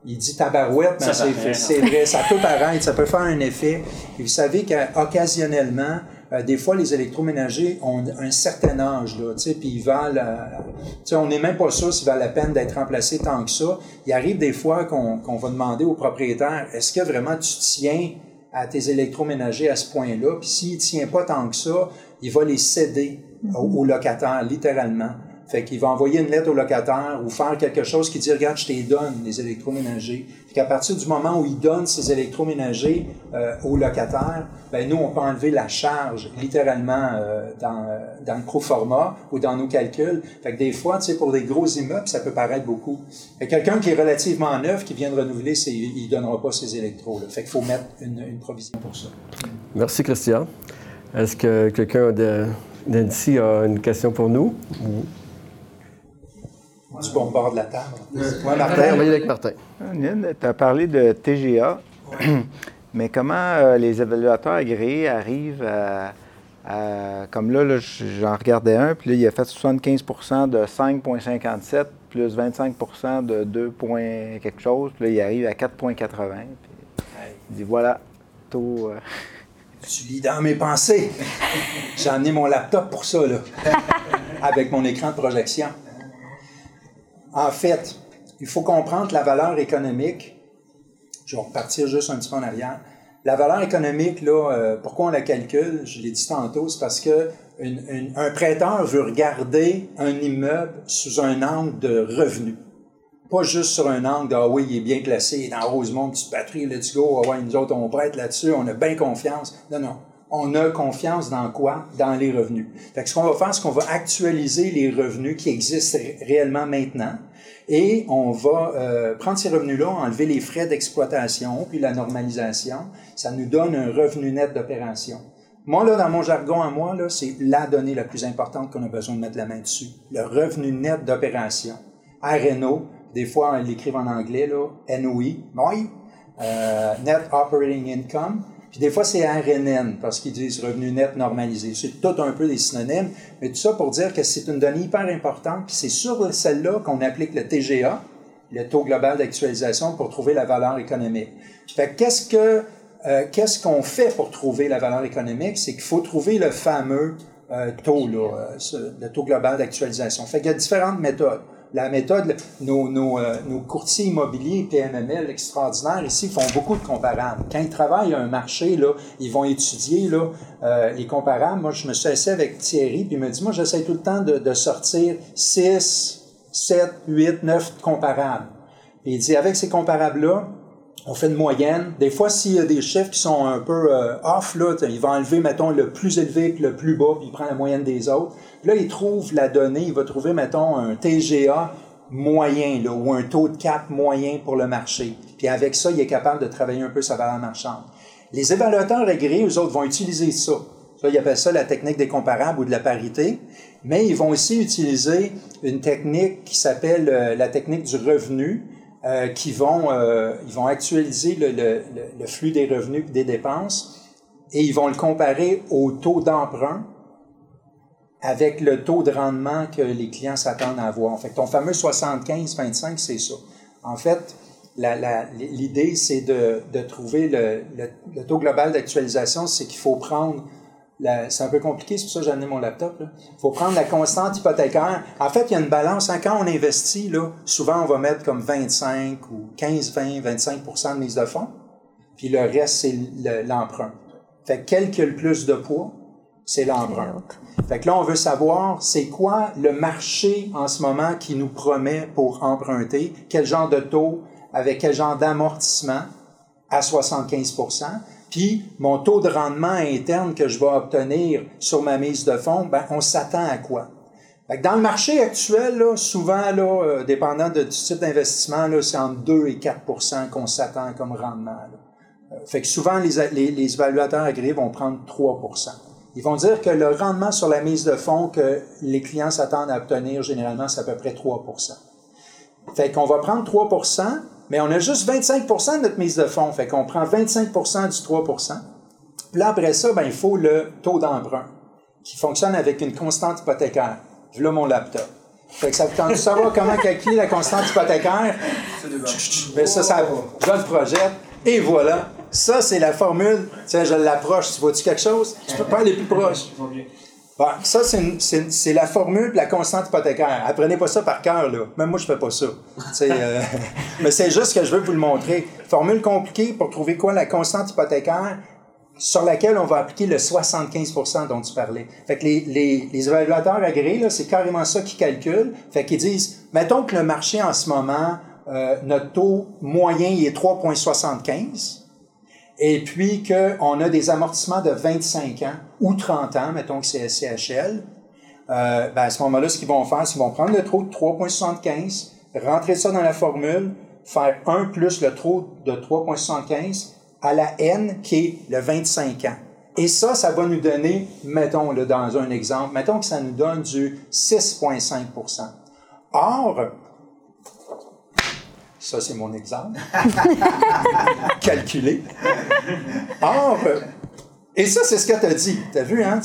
Il dit tabarouette, mais c'est vrai, ça peut paraître, ça peut faire un effet. Et vous savez qu'occasionnellement, euh, des fois, les électroménagers ont un certain âge, là, puis ils valent, euh, on n'est même pas sûr s'ils valent la peine d'être remplacés tant que ça. Il arrive des fois qu'on va demander au propriétaire, est-ce que vraiment tu tiens à tes électroménagers à ce point-là? Puis s'il ne tient pas tant que ça, il va les céder au locataire, littéralement. Fait qu'il va envoyer une lettre au locataire ou faire quelque chose qui dit Regarde, je te donne les électroménagers. Puis qu'à partir du moment où il donne ces électroménagers euh, au locataire, ben nous, on peut enlever la charge littéralement euh, dans, dans le pro-format ou dans nos calculs. Fait que des fois, tu sais, pour des gros immeubles, ça peut paraître beaucoup. Quelqu'un qui est relativement neuf, qui vient de renouveler, ses, il ne donnera pas ses électros. Là. Fait qu'il faut mettre une, une, provision pour ça. Merci, Christian. Est-ce que quelqu'un d'Annecy a une question pour nous? du bon bord de la table. Oui, Martin, on va y aller avec Martin. tu as parlé de TGA, mais comment euh, les évaluateurs agréés arrivent à, comme là, j'en regardais un, puis là, il a fait 75% de 5,57 plus 25% de 2, quelque chose, puis là, il arrive à 4,80. Il dit voilà, taux. Euh, tu lis dans mes pensées. J'ai amené mon laptop pour ça, là, avec mon écran de projection. En fait, il faut comprendre la valeur économique. Je vais repartir juste un petit peu en arrière. La valeur économique, là, euh, pourquoi on la calcule? Je l'ai dit tantôt, c'est parce que un prêteur veut regarder un immeuble sous un angle de revenu. Pas juste sur un angle Ah oui, il est bien classé, dans Rosemont, petite patrie, let's go, ah ouais, nous autres, on prête là-dessus, on a bien confiance. Non, non on a confiance dans quoi? Dans les revenus. Fait ce qu'on va faire, c'est qu'on va actualiser les revenus qui existent réellement maintenant et on va euh, prendre ces revenus-là, enlever les frais d'exploitation puis la normalisation. Ça nous donne un revenu net d'opération. Moi, là, dans mon jargon à moi, là, c'est la donnée la plus importante qu'on a besoin de mettre la main dessus. Le revenu net d'opération. RNO, des fois, ils l'écrivent en anglais, là, NOI, euh, Net Operating Income. Puis des fois, c'est RNN, parce qu'ils disent revenu net normalisé. C'est tout un peu des synonymes, mais tout ça pour dire que c'est une donnée hyper importante, puis c'est sur celle-là qu'on applique le TGA, le taux global d'actualisation, pour trouver la valeur économique. Fait euh, qu'est-ce qu'on fait pour trouver la valeur économique? C'est qu'il faut trouver le fameux euh, taux, le taux global d'actualisation. Fait qu'il y a différentes méthodes la méthode, nos, nos, euh, courtiers immobiliers PMML extraordinaires ici font beaucoup de comparables. Quand ils travaillent à un marché, là, ils vont étudier là, euh, les comparables. Moi, je me suis assis avec Thierry, puis il me dit, moi, j'essaie tout le temps de, de sortir 6, 7, 8, 9 comparables. Et il dit, avec ces comparables-là, on fait une moyenne. Des fois, s'il y a des chiffres qui sont un peu euh, off, là, il va enlever, mettons, le plus élevé que le plus bas, puis il prend la moyenne des autres. Puis là, il trouve la donnée, il va trouver, mettons, un TGA moyen, là, ou un taux de cap moyen pour le marché. Puis avec ça, il est capable de travailler un peu sa valeur marchande. Les évaluateurs agréés, eux autres, vont utiliser ça. Ça, ils appellent ça la technique des comparables ou de la parité. Mais ils vont aussi utiliser une technique qui s'appelle euh, la technique du revenu, euh, qui vont, euh, ils vont actualiser le, le, le, flux des revenus et des dépenses et ils vont le comparer au taux d'emprunt avec le taux de rendement que les clients s'attendent à avoir. En fait, ton fameux 75-25, c'est ça. En fait, l'idée, c'est de, de, trouver le, le, taux global d'actualisation, c'est qu'il faut prendre c'est un peu compliqué, c'est pour ça que j'ai amené mon laptop. Il faut prendre la constante hypothécaire. En fait, il y a une balance. Hein, quand on investit, là, souvent, on va mettre comme 25 ou 15, 20, 25% de mise de fonds. Puis le reste, c'est l'emprunt. fait que quel qui a le plus de poids? C'est l'emprunt. Fait que là, on veut savoir, c'est quoi le marché en ce moment qui nous promet pour emprunter? Quel genre de taux? Avec quel genre d'amortissement? À 75 puis mon taux de rendement interne que je vais obtenir sur ma mise de fonds, ben, on s'attend à quoi? dans le marché actuel, souvent, euh, dépendant de, du type d'investissement, c'est entre 2 et 4% qu'on s'attend comme rendement. Euh, fait que souvent, les, évaluateurs agréés vont prendre 3% Ils vont dire que le rendement sur la mise de fonds que les clients s'attendent à obtenir, généralement, c'est à peu près 3% Fait qu'on va prendre 3 mais on a juste 25% de notre mise de fonds. Fait qu'on prend 25% du 3% Puis là, après ça, ben, il faut le taux d'emprunt qui fonctionne avec une constante hypothécaire. Voilà mon laptop. Fait que ça vous tente de savoir comment calculer la constante hypothécaire? Mais ça, ça je le projette. Et voilà. Ça, c'est la formule. Tiens, je l'approche. Tu vois-tu quelque chose? Tu peux pas aller plus proche. Bon, ça, c'est la formule de la constante hypothécaire. Apprenez pas ça par cœur, là. Même moi, je fais pas ça. Euh, mais c'est juste que je veux vous le montrer. Formule compliquée pour trouver quoi la constante hypothécaire sur laquelle on va appliquer le 75% dont tu parlais. Fait que les, évaluateurs agréés, c'est carrément ça qu'ils calculent. Fait qu'ils disent, mettons que le marché en ce moment, euh, notre taux moyen il est 3,75 et puis qu'on a des amortissements de 25 ans ou 30 ans, mettons que c'est SCHL, euh, ben à ce moment-là, ce qu'ils vont faire, c'est qu'ils vont prendre le taux de 3,75, rentrer ça dans la formule, faire 1 plus le taux de 3,75 à la N qui est le 25 ans. Et ça, ça va nous donner, mettons là, dans un exemple, mettons que ça nous donne du 6,5% Or, ça c'est mon exemple, calculé. Or, et ça, c'est ce que tu as dit. Tu as vu, hein?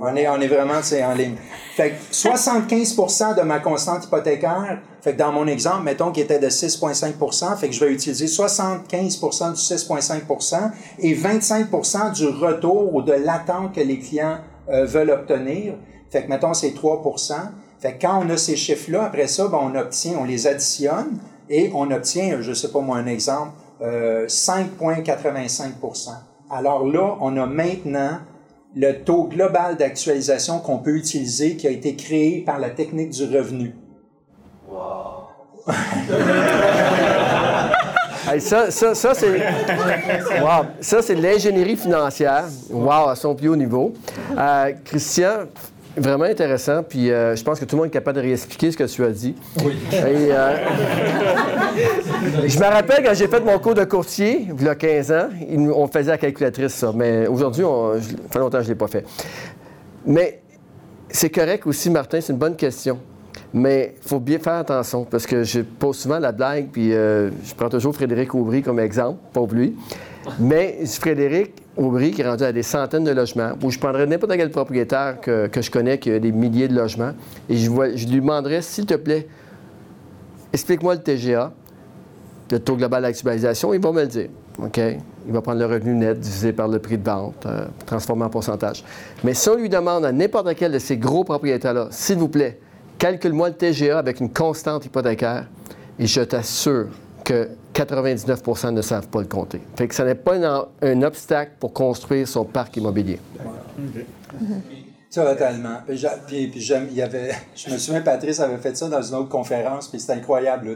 On est, on est vraiment en ligne. Fait que 75% de ma constante hypothécaire, fait que dans mon exemple, mettons qu'il était de 6,5% fait que je vais utiliser 75% du 6,5% et 25% du retour ou de l'attente que les clients euh, veulent obtenir. Fait que mettons, c'est 3% Fait que quand on a ces chiffres-là, après ça, ben, on obtient, on les additionne et on obtient, je ne sais pas moi, un exemple, euh, 5,85% Alors là, on a maintenant le taux global d'actualisation qu'on peut utiliser qui a été créé par la technique du revenu. Wow! ça, ça, ça c'est wow. ça, c'est l'ingénierie financière. Wow, à son plus haut niveau. Euh, Christian, Vraiment intéressant, puis euh, je pense que tout le monde est capable de réexpliquer ce que tu as dit. Oui. Euh, je me rappelle quand j'ai fait mon cours de courtier, il y a 15 ans, on faisait la calculatrice, ça, mais aujourd'hui, ça fait longtemps que je ne l'ai pas fait. Mais c'est correct aussi, Martin, c'est une bonne question. Mais il faut bien faire attention parce que je pose souvent la blague, puis euh, je prends toujours Frédéric Aubry comme exemple, pauvre lui. Mais Frédéric Aubry, qui est rendu à des centaines de logements, où je prendrais n'importe quel propriétaire que, je connais qui a des milliers de logements, et je, lui demanderais, s'il te plaît, explique-moi le TGA, le taux global d'actualisation, il va me le dire. OK? Il va prendre le revenu net divisé par le prix de vente, euh, transformé en pourcentage. Mais si on lui demande à n'importe quel de ces gros propriétaires-là, s'il vous plaît, calcule-moi le TGA avec une constante hypothécaire, et je t'assure que 99% ne savent pas le compter. Fait que ça n'est pas un, obstacle pour construire son parc immobilier. Totalement. Puis, puis, il y avait, je me souviens, Patrice avait fait ça dans une autre conférence, puis c'était incroyable. Là,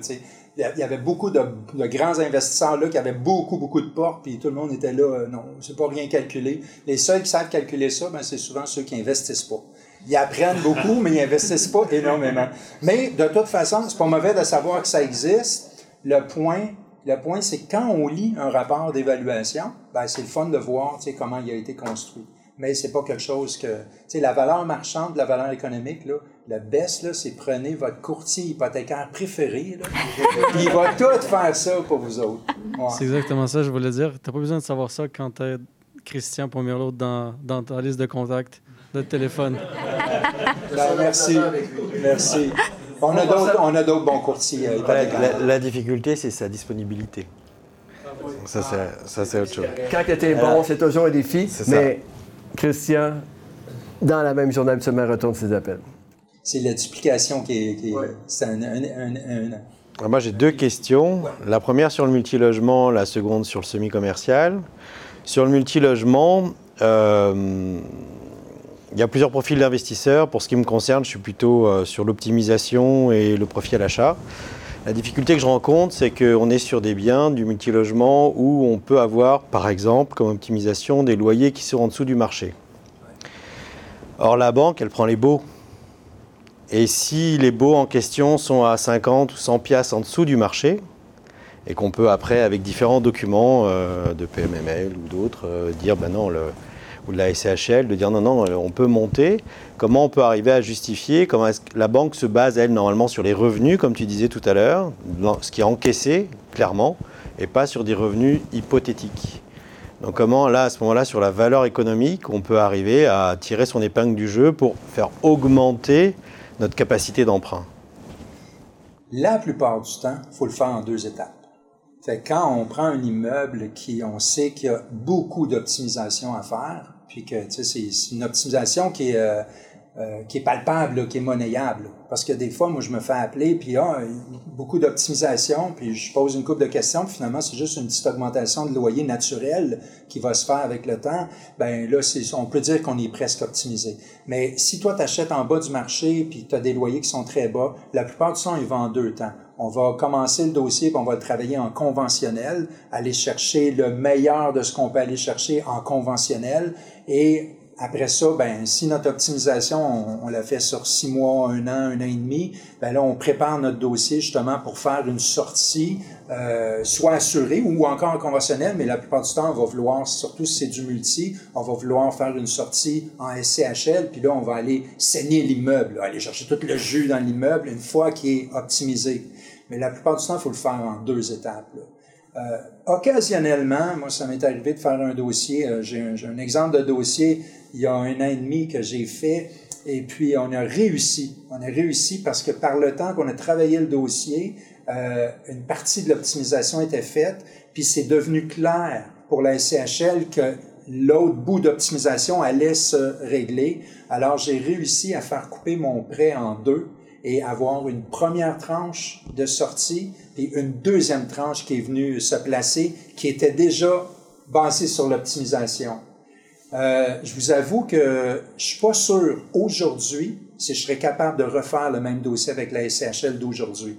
il y avait beaucoup de, grands investisseurs là qui avaient beaucoup, beaucoup de portes, puis tout le monde était là, euh, non, c'est pas rien calculé. Les seuls qui savent calculer ça, ben, c'est souvent ceux qui investissent pas. Ils apprennent beaucoup, mais ils investissent pas énormément. Mais de toute façon, c'est pas mauvais de savoir que ça existe. Le point, le point, c'est que quand on lit un rapport d'évaluation, ben, c'est le fun de voir comment il a été construit. Mais c'est pas quelque chose que. La valeur marchande, la valeur économique, là, le best, là, c'est prenez votre courtier hypothécaire préféré, là, puis il va tout faire ça pour vous autres. C'est exactement ça, je voulais dire. Tu n'as pas besoin de savoir ça quand tu es Christian premier l'autre dans, dans ta liste de contacts de téléphone. Ben, merci. Merci. On a d'autres bons courtiers. La, difficulté, c'est sa disponibilité. Ça, c'est autre chose. Quand tu es bon, c'est toujours un défi. Mais Christian, dans la même journée, absolument, retourne ses appels. C'est la duplication qui est. c'est un, ah, Moi, j'ai deux questions. La première sur le multilogement, la seconde sur le semi-commercial. Sur le multilogement, euh, il y a plusieurs profils d'investisseurs. Pour ce qui me concerne, je suis plutôt euh, sur l'optimisation et le profit à l'achat. La difficulté que je rencontre, c'est qu'on est sur des biens du multilogement où on peut avoir, par exemple, comme optimisation, des loyers qui sont en dessous du marché. Or, la banque, elle prend les baux. Et si les baux en question sont à 50 ou 100 piastres en dessous du marché, et qu'on peut après, avec différents documents euh, de PMML ou d'autres, euh, dire, ben non, le, ou de la SCHL de dire non, non, on peut monter. Comment on peut arriver à justifier? Comment est-ce que la banque se base, elle, normalement, sur les revenus, comme tu disais tout à l'heure, ce qui est encaissé, clairement, et pas sur des revenus hypothétiques. Donc comment, là, à ce moment-là, sur la valeur économique, on peut arriver à tirer son épingle du jeu pour faire augmenter notre capacité d'emprunt? La plupart du temps, il faut le faire en deux étapes. Fait quand on prend un immeuble qui, on sait qu'il y a beaucoup d'optimisation à faire, puis que c'est une optimisation qui est, euh, euh, qui est palpable, qui est monnayable. Parce que des fois, moi, je me fais appeler, puis ah, beaucoup d'optimisation, puis je pose une couple de questions, puis finalement, c'est juste une petite augmentation de loyer naturel qui va se faire avec le temps. Ben là, on peut dire qu'on est presque optimisé. Mais si toi, tu achètes en bas du marché, puis tu as des loyers qui sont très bas, la plupart du temps, ils vont en deux temps. On va commencer le dossier, puis on va le travailler en conventionnel, aller chercher le meilleur de ce qu'on peut aller chercher en conventionnel, et après ça, ben, si notre optimisation, on, l'a fait sur six mois, un an, un an et demi, ben là, on prépare notre dossier justement pour faire une sortie, euh, soit assurée ou encore conventionnelle, mais la plupart du temps, on va vouloir, surtout si c'est du multi, on va vouloir faire une sortie en SCHL, puis là, on va aller saigner l'immeuble, aller chercher tout le jus dans l'immeuble une fois qu'il est optimisé. Mais la plupart du temps, il faut le faire en deux étapes. Euh, occasionnellement, moi, ça m'est arrivé de faire un dossier. Euh, j'ai un, exemple de dossier il y a un an et demi que j'ai fait. Et puis, on a réussi. On a réussi parce que par le temps qu'on a travaillé le dossier, euh, une partie de l'optimisation était faite, puis c'est devenu clair pour la SCHL que l'autre bout d'optimisation allait se régler. Alors, j'ai réussi à faire couper mon prêt en deux et avoir une première tranche de sortie et une deuxième tranche qui est venue se placer, qui était déjà basée sur l'optimisation. Euh, je vous avoue que je suis pas sûr aujourd'hui si je serais capable de refaire le même dossier avec la SCHL d'aujourd'hui.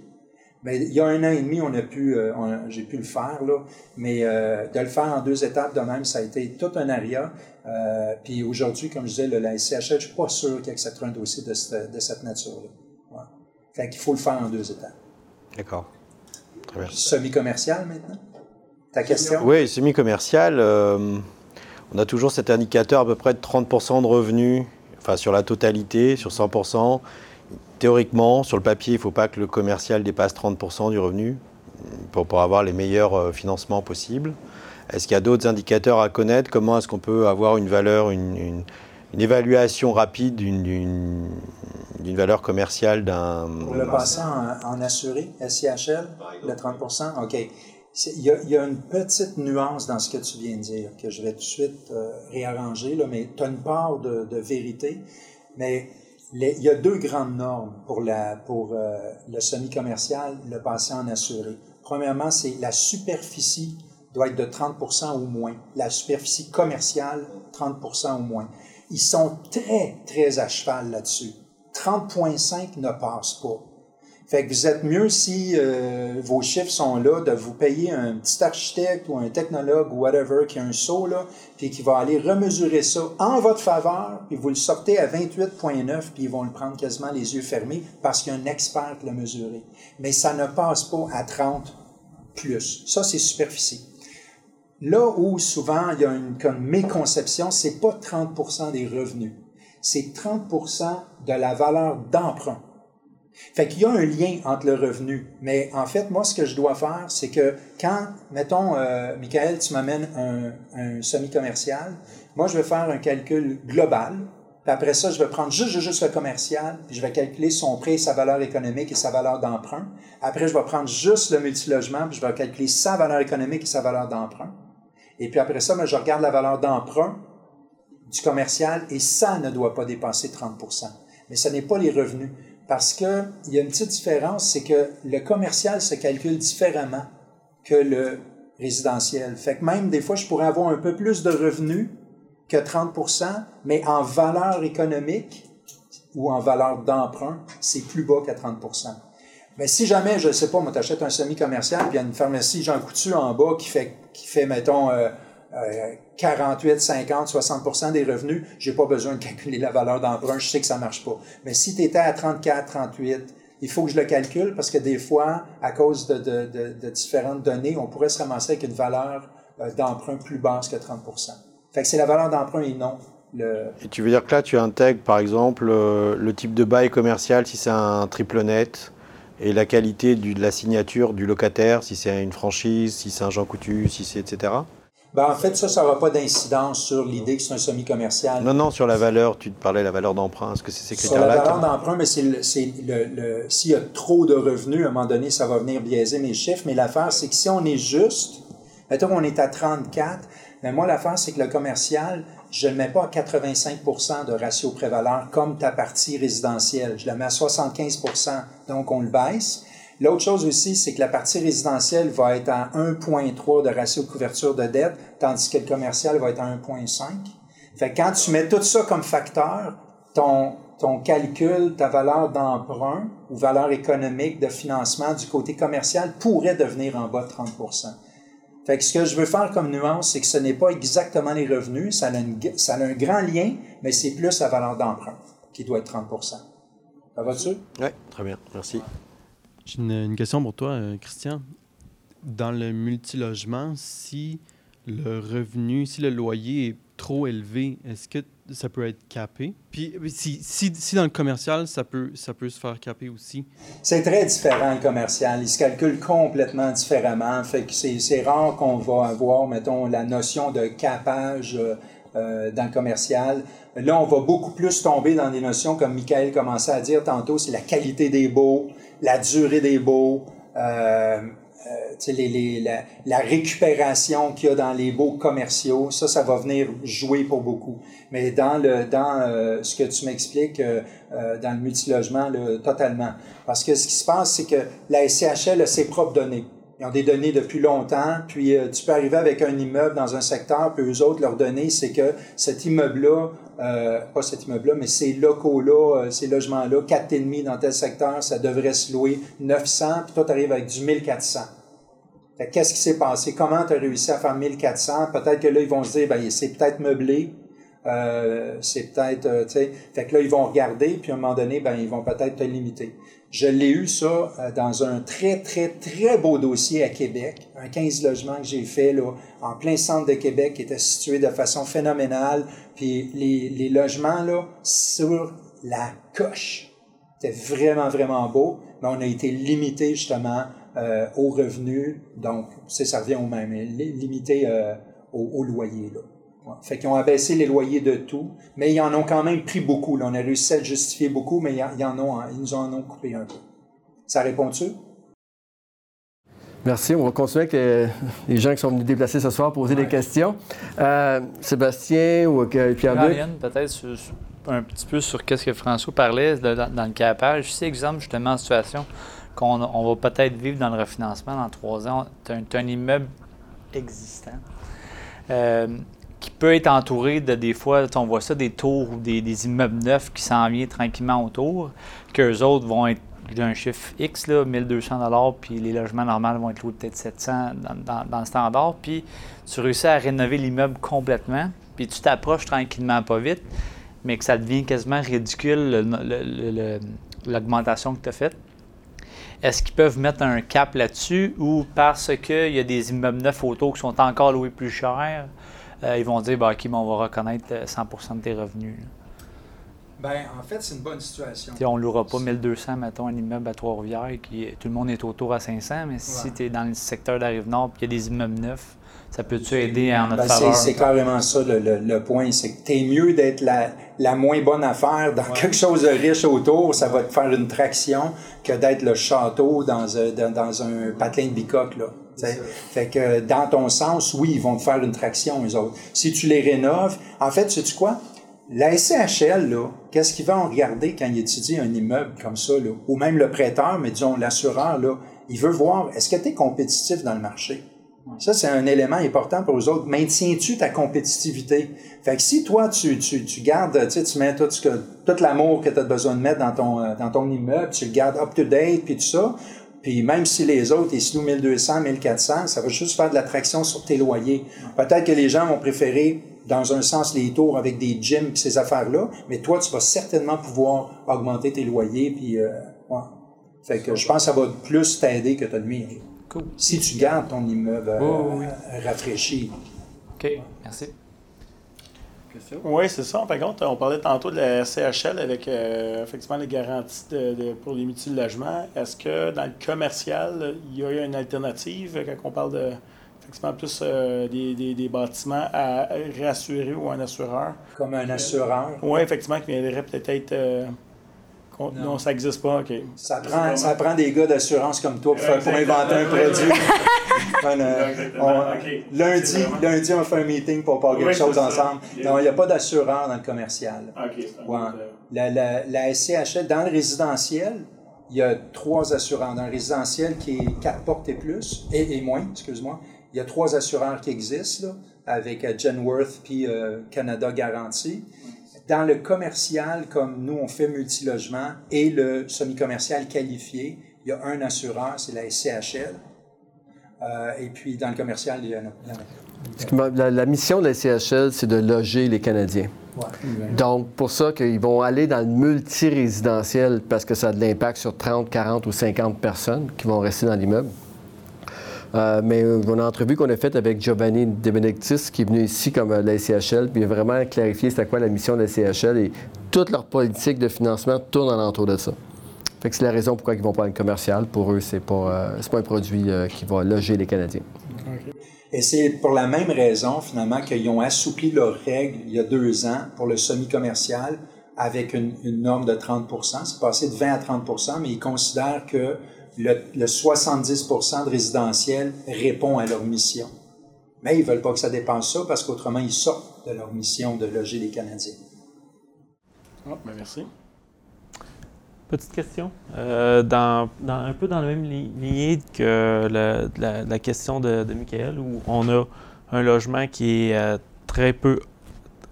Mais il y a un an et demi, on a pu, euh, j'ai pu le faire là, mais euh, de le faire en deux étapes de même, ça a été tout un aria. Puis aujourd'hui, comme je disais, le, la SCHL, je suis pas sûr qu'il accepterait un dossier de, cette, de cette nature-là. Fait qu'il faut le faire en deux étapes. D'accord. Très bien. Semi-commercial maintenant? Ta question? Oui, semi-commercial. On a toujours cet indicateur à peu près de 30% de revenus, enfin sur la totalité, sur 100%. Théoriquement, sur le papier, il ne faut pas que le commercial dépasse 30% du revenu pour, pour, avoir les meilleurs euh, financements possibles. Est-ce qu'il y a d'autres indicateurs à connaître? Comment est-ce qu'on peut avoir une valeur, une, une, une évaluation rapide d'une valeur commerciale d'un... Pour le passant en, assuré, SIHL, le 30 OK. Il y, a, il y, a, une petite nuance dans ce que tu viens de dire, que je vais tout de suite euh, réarranger, là, mais tu as une part de, vérité. Mais il y a deux grandes normes pour euh, le semi-commercial, le passé en assuré. Premièrement, c'est la superficie doit être de 30% ou moins. La superficie commerciale, 30% ou moins. Ils sont très, très à cheval là-dessus. 30,5 ne passe pas. Fait que vous êtes mieux si euh, vos chiffres sont là, de vous payer un petit architecte ou un technologue ou whatever qui a un saut là, puis qui va aller remesurer ça en votre faveur, puis vous le sortez à 28,9, puis ils vont le prendre quasiment les yeux fermés parce qu'il y a un expert l'a mesuré. Mais ça ne passe pas à 30 plus. Ça, c'est superficie. Là où souvent il y a une, une méconception, c'est pas 30% des revenus, c'est 30% de la valeur d'emprunt. Fait qu'il y a un lien entre le revenu. Mais en fait, moi, ce que je dois faire, c'est que quand, mettons, euh, Michael, tu m'amènes un, un semi-commercial, moi, je vais faire un calcul global. Puis après ça, je vais prendre juste, juste le commercial, puis je vais calculer son prix, sa valeur économique et sa valeur d'emprunt. Après, je vais prendre juste le multilogement, puis je vais calculer sa valeur économique et sa valeur d'emprunt. Et puis après ça, ben, je regarde la valeur d'emprunt du commercial et ça ne doit pas dépasser 30% Mais ce n'est pas les revenus. Parce qu'il y a une petite différence, c'est que le commercial se calcule différemment que le résidentiel. Fait que même des fois, je pourrais avoir un peu plus de revenus que 30% mais en valeur économique ou en valeur d'emprunt, c'est plus bas que 30 Mais si jamais, je ne sais pas, moi, tu achètes un semi-commercial, puis il y a une pharmacie Jean Coutu en bas qui fait, qui fait mettons, euh, 48, 50, 60% des revenus, j'ai pas besoin de calculer la valeur d'emprunt, je sais que ça marche pas. Mais si tu étais à 34, 38, il faut que je le calcule parce que des fois, à cause de, différentes données, on pourrait se ramasser avec une valeur euh, d'emprunt plus basse que 30% Fait que c'est la valeur d'emprunt et non le... Et tu veux dire que là, tu intègres par exemple euh, le type de bail commercial si c'est un triple net et la qualité du, de la signature du locataire, si c'est une franchise, si c'est un Jean Coutu, si c'est etc. Ben, en fait, ça, ça n'aura pas d'incidence sur l'idée que c'est un semi-commercial. Non, non, sur la valeur, tu te parlais de la valeur d'emprunt. Est-ce que c'est ces Sur la critères-là valeur d'emprunt, mais c'est le, c'est le- le- s'il y a trop de revenus, à un moment donné, ça va venir biaiser mes chiffres. Mais l'affaire, c'est que si on est juste, mettons qu'on est à 34, mais moi, l'affaire, c'est que le commercial, je ne le mets pas à 85% de ratio pré-valeur comme ta partie résidentielle. Je le mets à 75% donc on le baisse. L'autre chose aussi, c'est que la partie résidentielle va être à 1,3 de ratio de couverture de dette, tandis que le commercial va être à 1,5. Fait que quand tu mets tout ça comme facteur, ton, ton calcul, ta valeur d'emprunt ou valeur économique de financement du côté commercial pourrait devenir en bas de 30 Fait que ce que je veux faire comme nuance, c'est que ce n'est pas exactement les revenus, ça a, une- ça a un grand lien, mais c'est plus la valeur d'emprunt qui doit être 30 Ça va-tu? Oui, très bien, merci. J'ai une, une question pour toi, euh, Christian. Dans le multilogement, si le revenu, si le loyer est trop élevé, est-ce que ça peut être capé? Puis euh, si, si, si dans le commercial, ça peut, ça peut se faire caper aussi. C'est très différent le commercial. Il se calcule complètement différemment. Fait que c'est, c'est rare qu'on va avoir, mettons, la notion de capage euh, euh, dans le commercial. Là, on va beaucoup plus tomber dans des notions, comme Michael commençait à dire tantôt, c'est la qualité des baux, la durée des baux, euh, les- la, récupération qu'il y a dans les baux commerciaux, ça, ça va venir jouer pour beaucoup. Mais dans le dans euh, ce que tu m'expliques, euh, euh, dans le multilogement, là, totalement. Parce que ce qui se passe, c'est que la SCHL a ses propres données. Ils ont des données depuis longtemps, puis euh, tu peux arriver avec un immeuble dans un secteur, puis eux autres, leurs données, c'est que cet immeuble-là, euh, pas cet immeuble-là, mais ces locaux-là, euh, ces logements-là, 4,5 dans tel secteur, ça devrait se louer 900, puis toi, tu arrives avec du 1400. Que Qu'est-ce qui s'est passé? Comment tu as réussi à faire 1400? Peut-être que là, ils vont se dire, ben, c'est peut-être meublé, euh, c'est peut-être, euh, tu sais, fait que là, ils vont regarder, puis à un moment donné, ben, ils vont peut-être te limiter. Je l'ai eu, ça, euh, dans un très, très, très beau dossier à Québec, un 15 logements que j'ai fait, là, en plein centre de Québec, qui était situé de façon phénoménale, puis les, les logements, là, sur la coche. C'était vraiment, vraiment beau, mais on a été limité, justement, euh, aux revenus, donc, c'est ça revient au même, mais li- limité euh, au, au loyer, là. Ouais. Fait qu'ils ont abaissé les loyers de tout, mais ils en ont quand même pris beaucoup. Là. On a réussi à le justifier beaucoup, mais ils, en- ont, ils nous en ont coupé un peu. Ça répond-tu? Merci. On va continuer avec les, les gens qui sont venus déplacer ce soir poser des questions. Euh, Sébastien ou que- Pierre-Luc? Marianne, peut-être un petit peu sur qu'est-ce que François parlait dans, dans le capage. Si, exemple, justement, en situation on va peut-être vivre dans le refinancement dans trois ans, tu as, un immeuble existant euh, qui peut être entouré de des fois, on voit ça, des tours ou des, immeubles neufs qui s'en viennent tranquillement autour, qu'eux autres vont être d'un chiffre X, là, 1200 puis les logements normaux vont être loués peut-être 700 dans, dans- dans le standard, puis tu réussis à rénover l'immeuble complètement, puis tu t'approches tranquillement, pas vite, mais que ça devient quasiment ridicule le- le- le- le- l'augmentation que tu as faite. Est-ce qu'ils peuvent mettre un cap là-dessus ou parce qu'il y a des immeubles neufs autour qui sont encore loués plus cher, euh, ils vont dire bah, OK, on va reconnaître euh, 100% de tes revenus. Ben, en fait, c'est une bonne situation. On ne louera pas 1200, mettons, un immeuble à Trois-Rivières, qui tout le monde est autour à 500, mais si tu es dans le secteur de la Rive-Nord et il y a des immeubles neufs, ça peut-tu aider en notre Ben, c'est, faveur? c'est carrément ça le, le- le point. C'est que t'es mieux d'être la, la moins bonne affaire dans quelque chose de riche autour. Ça va te faire une traction que d'être le château dans un, dans, dans un patelin de bicoque. Là. Fait que dans ton sens, oui, ils vont te faire une traction, les autres. Si tu les rénoves, en fait, sais-tu quoi? La SCHL, là, qu'est-ce qu'ils vont regarder quand ils étudient un immeuble comme ça, là? ou même le prêteur, mais disons l'assureur, là, il veut voir, est-ce que tu es compétitif dans le marché? Ça, c'est un élément important pour eux autres. Maintiens-tu ta compétitivité? Fait que si toi, tu, tu, tu gardes, tu sais, tu mets tout l'amour que tu as besoin de mettre dans ton, euh, dans ton immeuble, tu le gardes up-to-date, puis tout ça, puis même si les autres, ils se louent 1200, 1400, ça va juste faire de l'attraction sur tes loyers. Peut-être que les gens vont préférer, dans un sens, les tours avec des gyms et ces affaires-là, mais toi, tu vas certainement pouvoir augmenter tes loyers, puis... euh, ouais. Fait que je pense que ça va plus t'aider que te nuire. Cool. Si tu gardes ton immeuble euh, oui, euh, rafraîchi. OK, merci. Oui, c'est ça. Par contre, on parlait tantôt de la CHL avec euh, effectivement les garanties de- de- pour les multi-logements. Est-ce que dans le commercial, il y a une alternative quand on parle de effectivement plus euh, des, des, des bâtiments à réassurer ou un assureur? Comme un assureur? Oui, effectivement, qui viendrait peut-être. Con- non. ça n'existe pas, OK. Ça prend, ça prend des gars d'assurance comme toi pour, faire- pour inventer un produit. On, euh, on- lundi, lundi, on fait un meeting pour faire quelque Oui, chose ensemble. Non, il n'y a pas d'assureur dans le commercial. Ouais. euh, La, la, la SCHL, dans le résidentiel, il y a trois assureurs. Dans le résidentiel qui est quatre portes et plus, et, et moins, excuse-moi, il y a trois assureurs qui existent, là, avec euh, Genworth puis euh, Canada Garantie. Dans le commercial, comme nous, on fait multilogement, et le semi-commercial qualifié, il y a un assureur, c'est la SCHL. Euh, et puis, dans le commercial, il y en a. La, la mission de la CHL, c'est de loger les Canadiens. Ouais. Donc, pour ça qu'ils vont aller dans le multirésidentiel parce que ça a de l'impact sur 30, 40 ou 50 personnes qui vont rester dans l'immeuble. Euh, mais euh, une entrevue qu'on a faite avec Giovanni De Benedictis, qui est venu ici comme euh, la CHL, puis il a vraiment clarifié c'était quoi la mission de la CHL et toute leur politique de financement tourne alentour de ça. C'est la raison pourquoi ils vont pas le commercial. Pour eux, c'est pas, c'est pas un produit qui va loger les Canadiens. Et c'est pour la même raison, finalement, qu'ils ont assoupli leurs règles il y a deux ans pour le semi-commercial avec une norme de 30 C'est passé de 20 à 30% mais ils considèrent que le, le 70% de résidentiel répond à leur mission. Mais ils veulent pas que ça dépense ça parce qu'autrement, ils sortent de leur mission de loger les Canadiens. Ah, ben merci. Petite question. Euh, dans, dans- un peu dans la même li- lignée que la, la- la question de, de Michael, où on a un logement qui est euh, très peu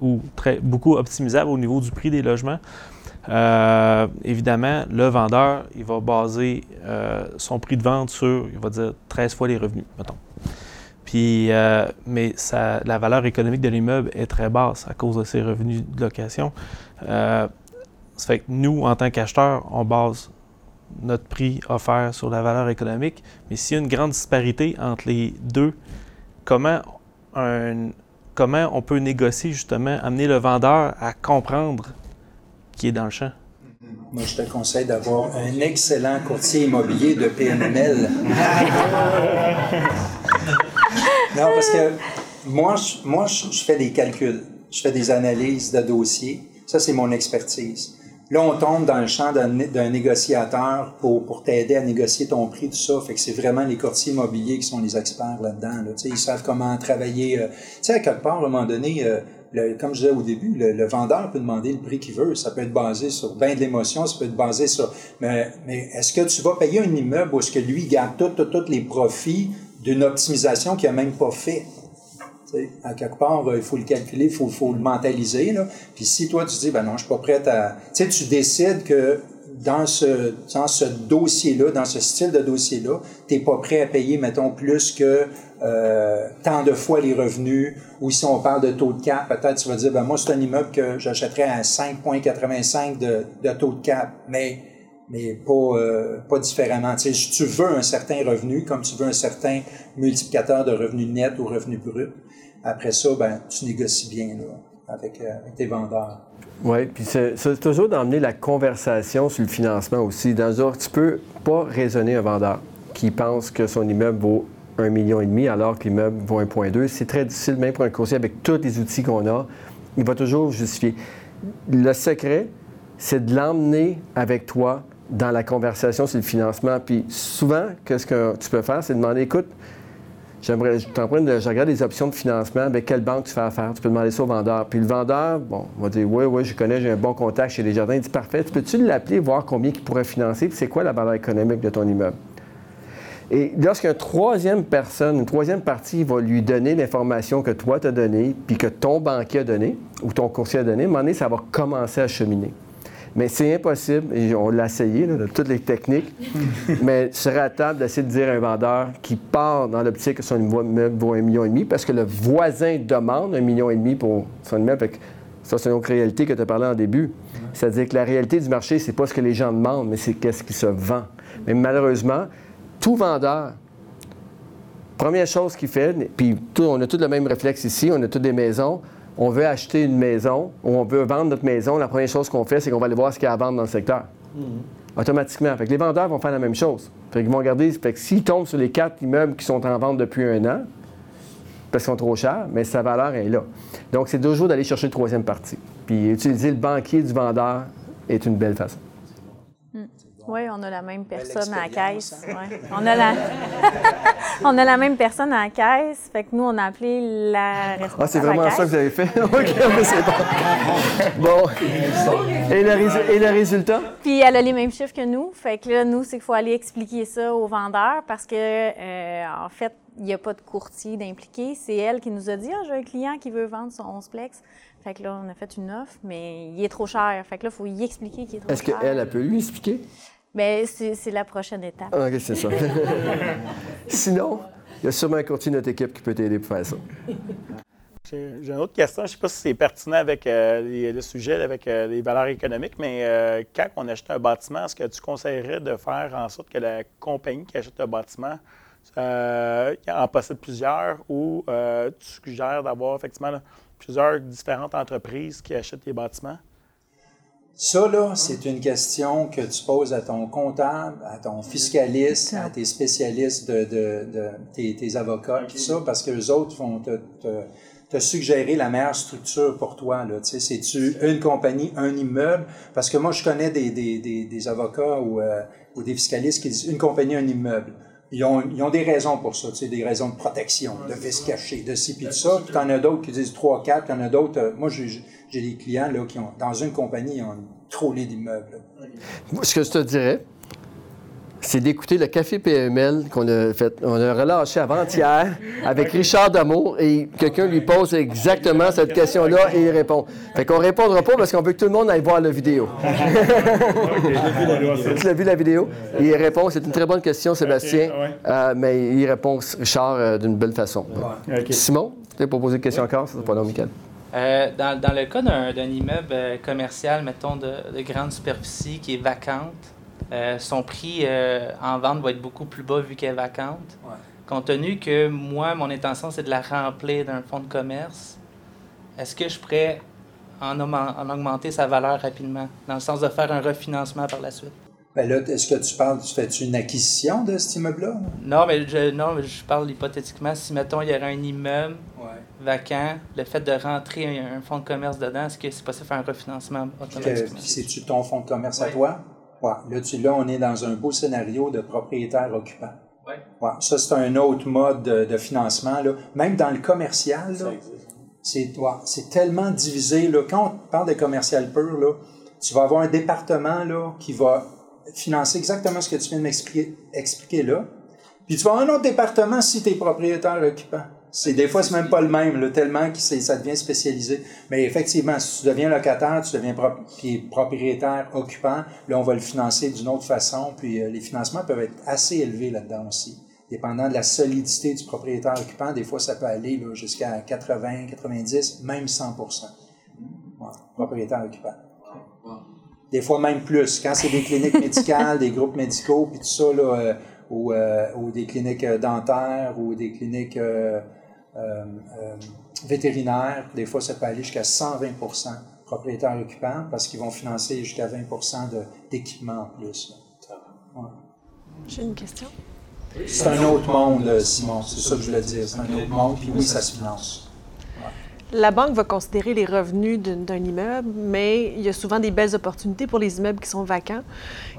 ou très, beaucoup optimisable au niveau du prix des logements. Euh, évidemment, le vendeur, il va baser euh, son prix de vente sur, il va dire 13 fois les revenus, mettons. Euh, mais la valeur économique de l'immeuble est très basse à cause de ses revenus de location. Ça fait que nous, en tant qu'acheteurs, on base notre prix offert sur la valeur économique. Mais s'il y a une grande disparité entre les deux, comment on peut négocier justement, amener le vendeur à comprendre qui est dans le champ? Moi, je te conseille d'avoir un excellent courtier immobilier de PNML. non, parce que moi, je, moi, je, je fais des calculs, je fais des analyses de dossiers. Ça, c'est mon expertise. Là, on tombe dans le champ d'un d'un négociateur pour, pour t'aider à négocier ton prix, tout ça. Fait que c'est vraiment les courtiers immobiliers qui sont les experts là-dedans. Là. Tu sais, Ils savent comment travailler. euh, tu sais, à quelque part, à un moment donné, euh, comme je disais au début, le, vendeur peut demander le prix qu'il veut. Ça peut être basé sur bien de l'émotion, ça peut être basé sur... Mais, mais est-ce que tu vas payer un immeuble où est-ce que lui garde tous tous les profits d'une optimisation qu'il n'a même pas fait? À quelque part, euh, il faut le calculer, il faut, faut le mentaliser. Là. Puis si toi, tu dis, ben non, je suis pas prête à... Tu sais, tu décides que dans ce, dans ce dossier-là, dans ce style de dossier-là, tu n'es pas prêt à payer, mettons, plus que euh, tant de fois les revenus, ou si on parle de taux de cap, peut-être tu vas dire, ben moi, c'est un immeuble que j'achèterais à 5,85 de, taux de cap, mais, mais pas, euh, pas différemment. Tu tu veux un certain revenu, comme tu veux un certain multiplicateur de revenus net ou revenus bruts. Après ça, ben, tu négocies bien là, avec, euh, avec tes vendeurs. Oui, puis c'est toujours d'emmener la conversation sur le financement aussi. Dans un, tu peux pas raisonner un vendeur qui pense que son immeuble vaut 1,5 million alors que l'immeuble vaut 1,2. C'est très difficile, même pour un courtier, avec tous les outils qu'on a, il va toujours justifier. Le secret, c'est de l'emmener avec toi dans la conversation sur le financement. Puis souvent, qu'est-ce que tu peux faire, c'est demander, écoute, J'aimerais, je, regarde les options de financement, avec quelle banque tu fais affaire? Tu peux demander ça au vendeur. Puis le vendeur, bon, va dire Oui, oui, je connais, j'ai un bon contact chez les jardins. Il dit Parfait, tu peux-tu l'appeler, voir combien il pourrait financer, puis c'est quoi la valeur économique de ton immeuble? Et lorsqu'une troisième personne, une troisième partie va lui donner l'information que toi t'as donnée, puis que ton banquier a donné, ou ton courtier a donné, à un moment donné, ça va commencer à cheminer. Mais c'est impossible, et on l'a essayé, là, de toutes les techniques, mais ce serait à table d'essayer de dire à un vendeur qui part dans l'optique que son immeuble vaut un million et demi, parce que le voisin demande un million et demi pour son immeuble. Fait que ça, c'est une autre réalité que tu as parlé en début. C'est-à-dire que la réalité du marché, c'est pas ce que les gens demandent, mais c'est qu'est-ce qui se vend. Mais malheureusement, tout vendeur, première chose qu'il fait, puis tout- on a tous le même réflexe ici, on a toutes des maisons, on veut acheter une maison ou on veut vendre notre maison, la première chose qu'on fait, c'est qu'on va aller voir ce qu'il y a à vendre dans le secteur. Automatiquement. Fait que les vendeurs vont faire la même chose. Fait qu'ils vont regarder, fait que s'ils tombent sur les quatre immeubles qui sont en vente depuis un an, parce qu'ils sont trop chers, mais sa valeur est là. Donc, c'est toujours d'aller chercher une troisième partie. Puis utiliser le banquier du vendeur est une belle façon. Oui, on a la même personne à la caisse. Ouais. On, a la... on a la même personne à la caisse. Fait que nous, on a appelé la responsable. Ah, c'est vraiment ça que vous avez fait? OK, mais c'est bon. Bon. Et le, résu- et le résultat? Puis elle a les mêmes chiffres que nous. Fait que là, nous, c'est qu'il faut aller expliquer ça aux vendeurs parce que, euh, en fait, il n'y a pas de courtier d'impliqué. C'est elle qui nous a dit Ah, j'ai un client qui veut vendre son 11 plex. Fait que là, on a fait une offre, mais il est trop cher. Fait que là, il faut y expliquer qu'il est trop Est-ce cher. qu'elle, elle peut lui expliquer? Bien, c'est la prochaine étape. Ah, OK, c'est ça. Sinon, il y a sûrement un courtier de notre équipe qui peut t'aider pour faire ça. J'ai une autre question. Je ne sais pas si c'est pertinent avec euh, les- le sujet, avec euh, les valeurs économiques, mais euh, quand on achète un bâtiment, est-ce que tu conseillerais de faire en sorte que la compagnie qui achète le bâtiment euh, en possède plusieurs ou euh, tu suggères d'avoir effectivement là, plusieurs différentes entreprises qui achètent les bâtiments? Ça, là, c'est une question que tu poses à ton comptable, à ton fiscaliste, à tes spécialistes, de, de, de- tes, tes avocats, tout ça, parce que les autres vont te, te, te suggérer la meilleure structure pour toi. Là. Tu sais, c'est-tu une compagnie, un immeuble? Parce que moi, je connais des, des, des, des avocats ou, euh, ou des fiscalistes qui disent une compagnie, un immeuble. Ils ont, ils ont des raisons pour ça, tu sais, des raisons de protection, de vice caché, de ci, puis de ça. Puis t'en as d'autres qui disent trois, quatre, t'en as d'autres. euh, moi, j'ai j'ai des clients là, qui ont, dans une compagnie, ils ont trop d'immeubles. là. Moi, Ce que je te dirais, c'est d'écouter le Café PML qu'on a fait, on a relâché avant-hier avec Richard Damour et quelqu'un lui pose exactement cette question-là et il répond. Fait qu'on répondra pas parce qu'on veut que tout le monde aille voir la vidéo. tu l'as vu la vidéo? Et il répond, c'est une très bonne question, Sébastien, Euh, mais il répond, Richard, euh, d'une belle façon. Simon, tu as posé une question encore? C'est pas non, Michael. Euh, dans, dans le cas d'un immeuble commercial, mettons, de, de grande superficie qui est vacante, euh, son prix euh, en vente va être beaucoup plus bas vu qu'elle est vacante. Compte tenu que moi, mon intention, c'est de la remplir d'un fonds de commerce, est-ce que je pourrais en, augmen- en augmenter sa valeur rapidement, dans le sens de faire un refinancement par la suite? Ben là, est-ce que tu parles, tu fais-tu une acquisition de cet immeuble-là? Non, mais je, non, je parle hypothétiquement. Si, mettons, il y aurait un immeuble vacant, le fait de rentrer un, un fonds de commerce dedans, est-ce que c'est possible de faire un refinancement Que- automatiquement? C'est-tu ton fonds de commerce à toi? Ouais. Là, tu, là, on est dans un beau scénario de propriétaire occupant. Ouais. Ouais. Ça, c'est un autre mode de, de financement. Là. Même dans le commercial, c'est ouais, tellement divisé. Là. Quand on parle de commercial pur, là, tu vas avoir un département là, qui va financer exactement ce que tu viens de m'expliquer expliquer là. Puis tu vas avoir un autre département si tu es propriétaire occupant. C'est, des fois, c'est même pas le même, là, tellement que ça devient spécialisé. Mais effectivement, si tu deviens locataire, tu deviens prop- propriétaire occupant, là, on va le financer d'une autre façon. Puis euh, les financements peuvent être assez élevés là-dedans aussi. Dépendant de la solidité du propriétaire occupant, des fois, ça peut aller jusqu'à 80, 90, même 100 Ouais, propriétaire occupant. Des fois même plus. Quand c'est des cliniques médicales, des groupes médicaux, puis tout ça, là, euh, ou, euh, ou des cliniques euh, dentaires, ou des cliniques euh, euh, euh, vétérinaires, des fois ça peut aller jusqu'à 120% propriétaires occupants parce qu'ils vont financer jusqu'à 20 de- d'équipement en plus. Ouais. J'ai une question. C'est un autre monde, Simon, c'est ça que je voulais dire. C'est un autre monde, puis oui, ça se finance. La banque va considérer les revenus d'un immeuble, mais il y a souvent des belles opportunités pour les immeubles qui sont vacants.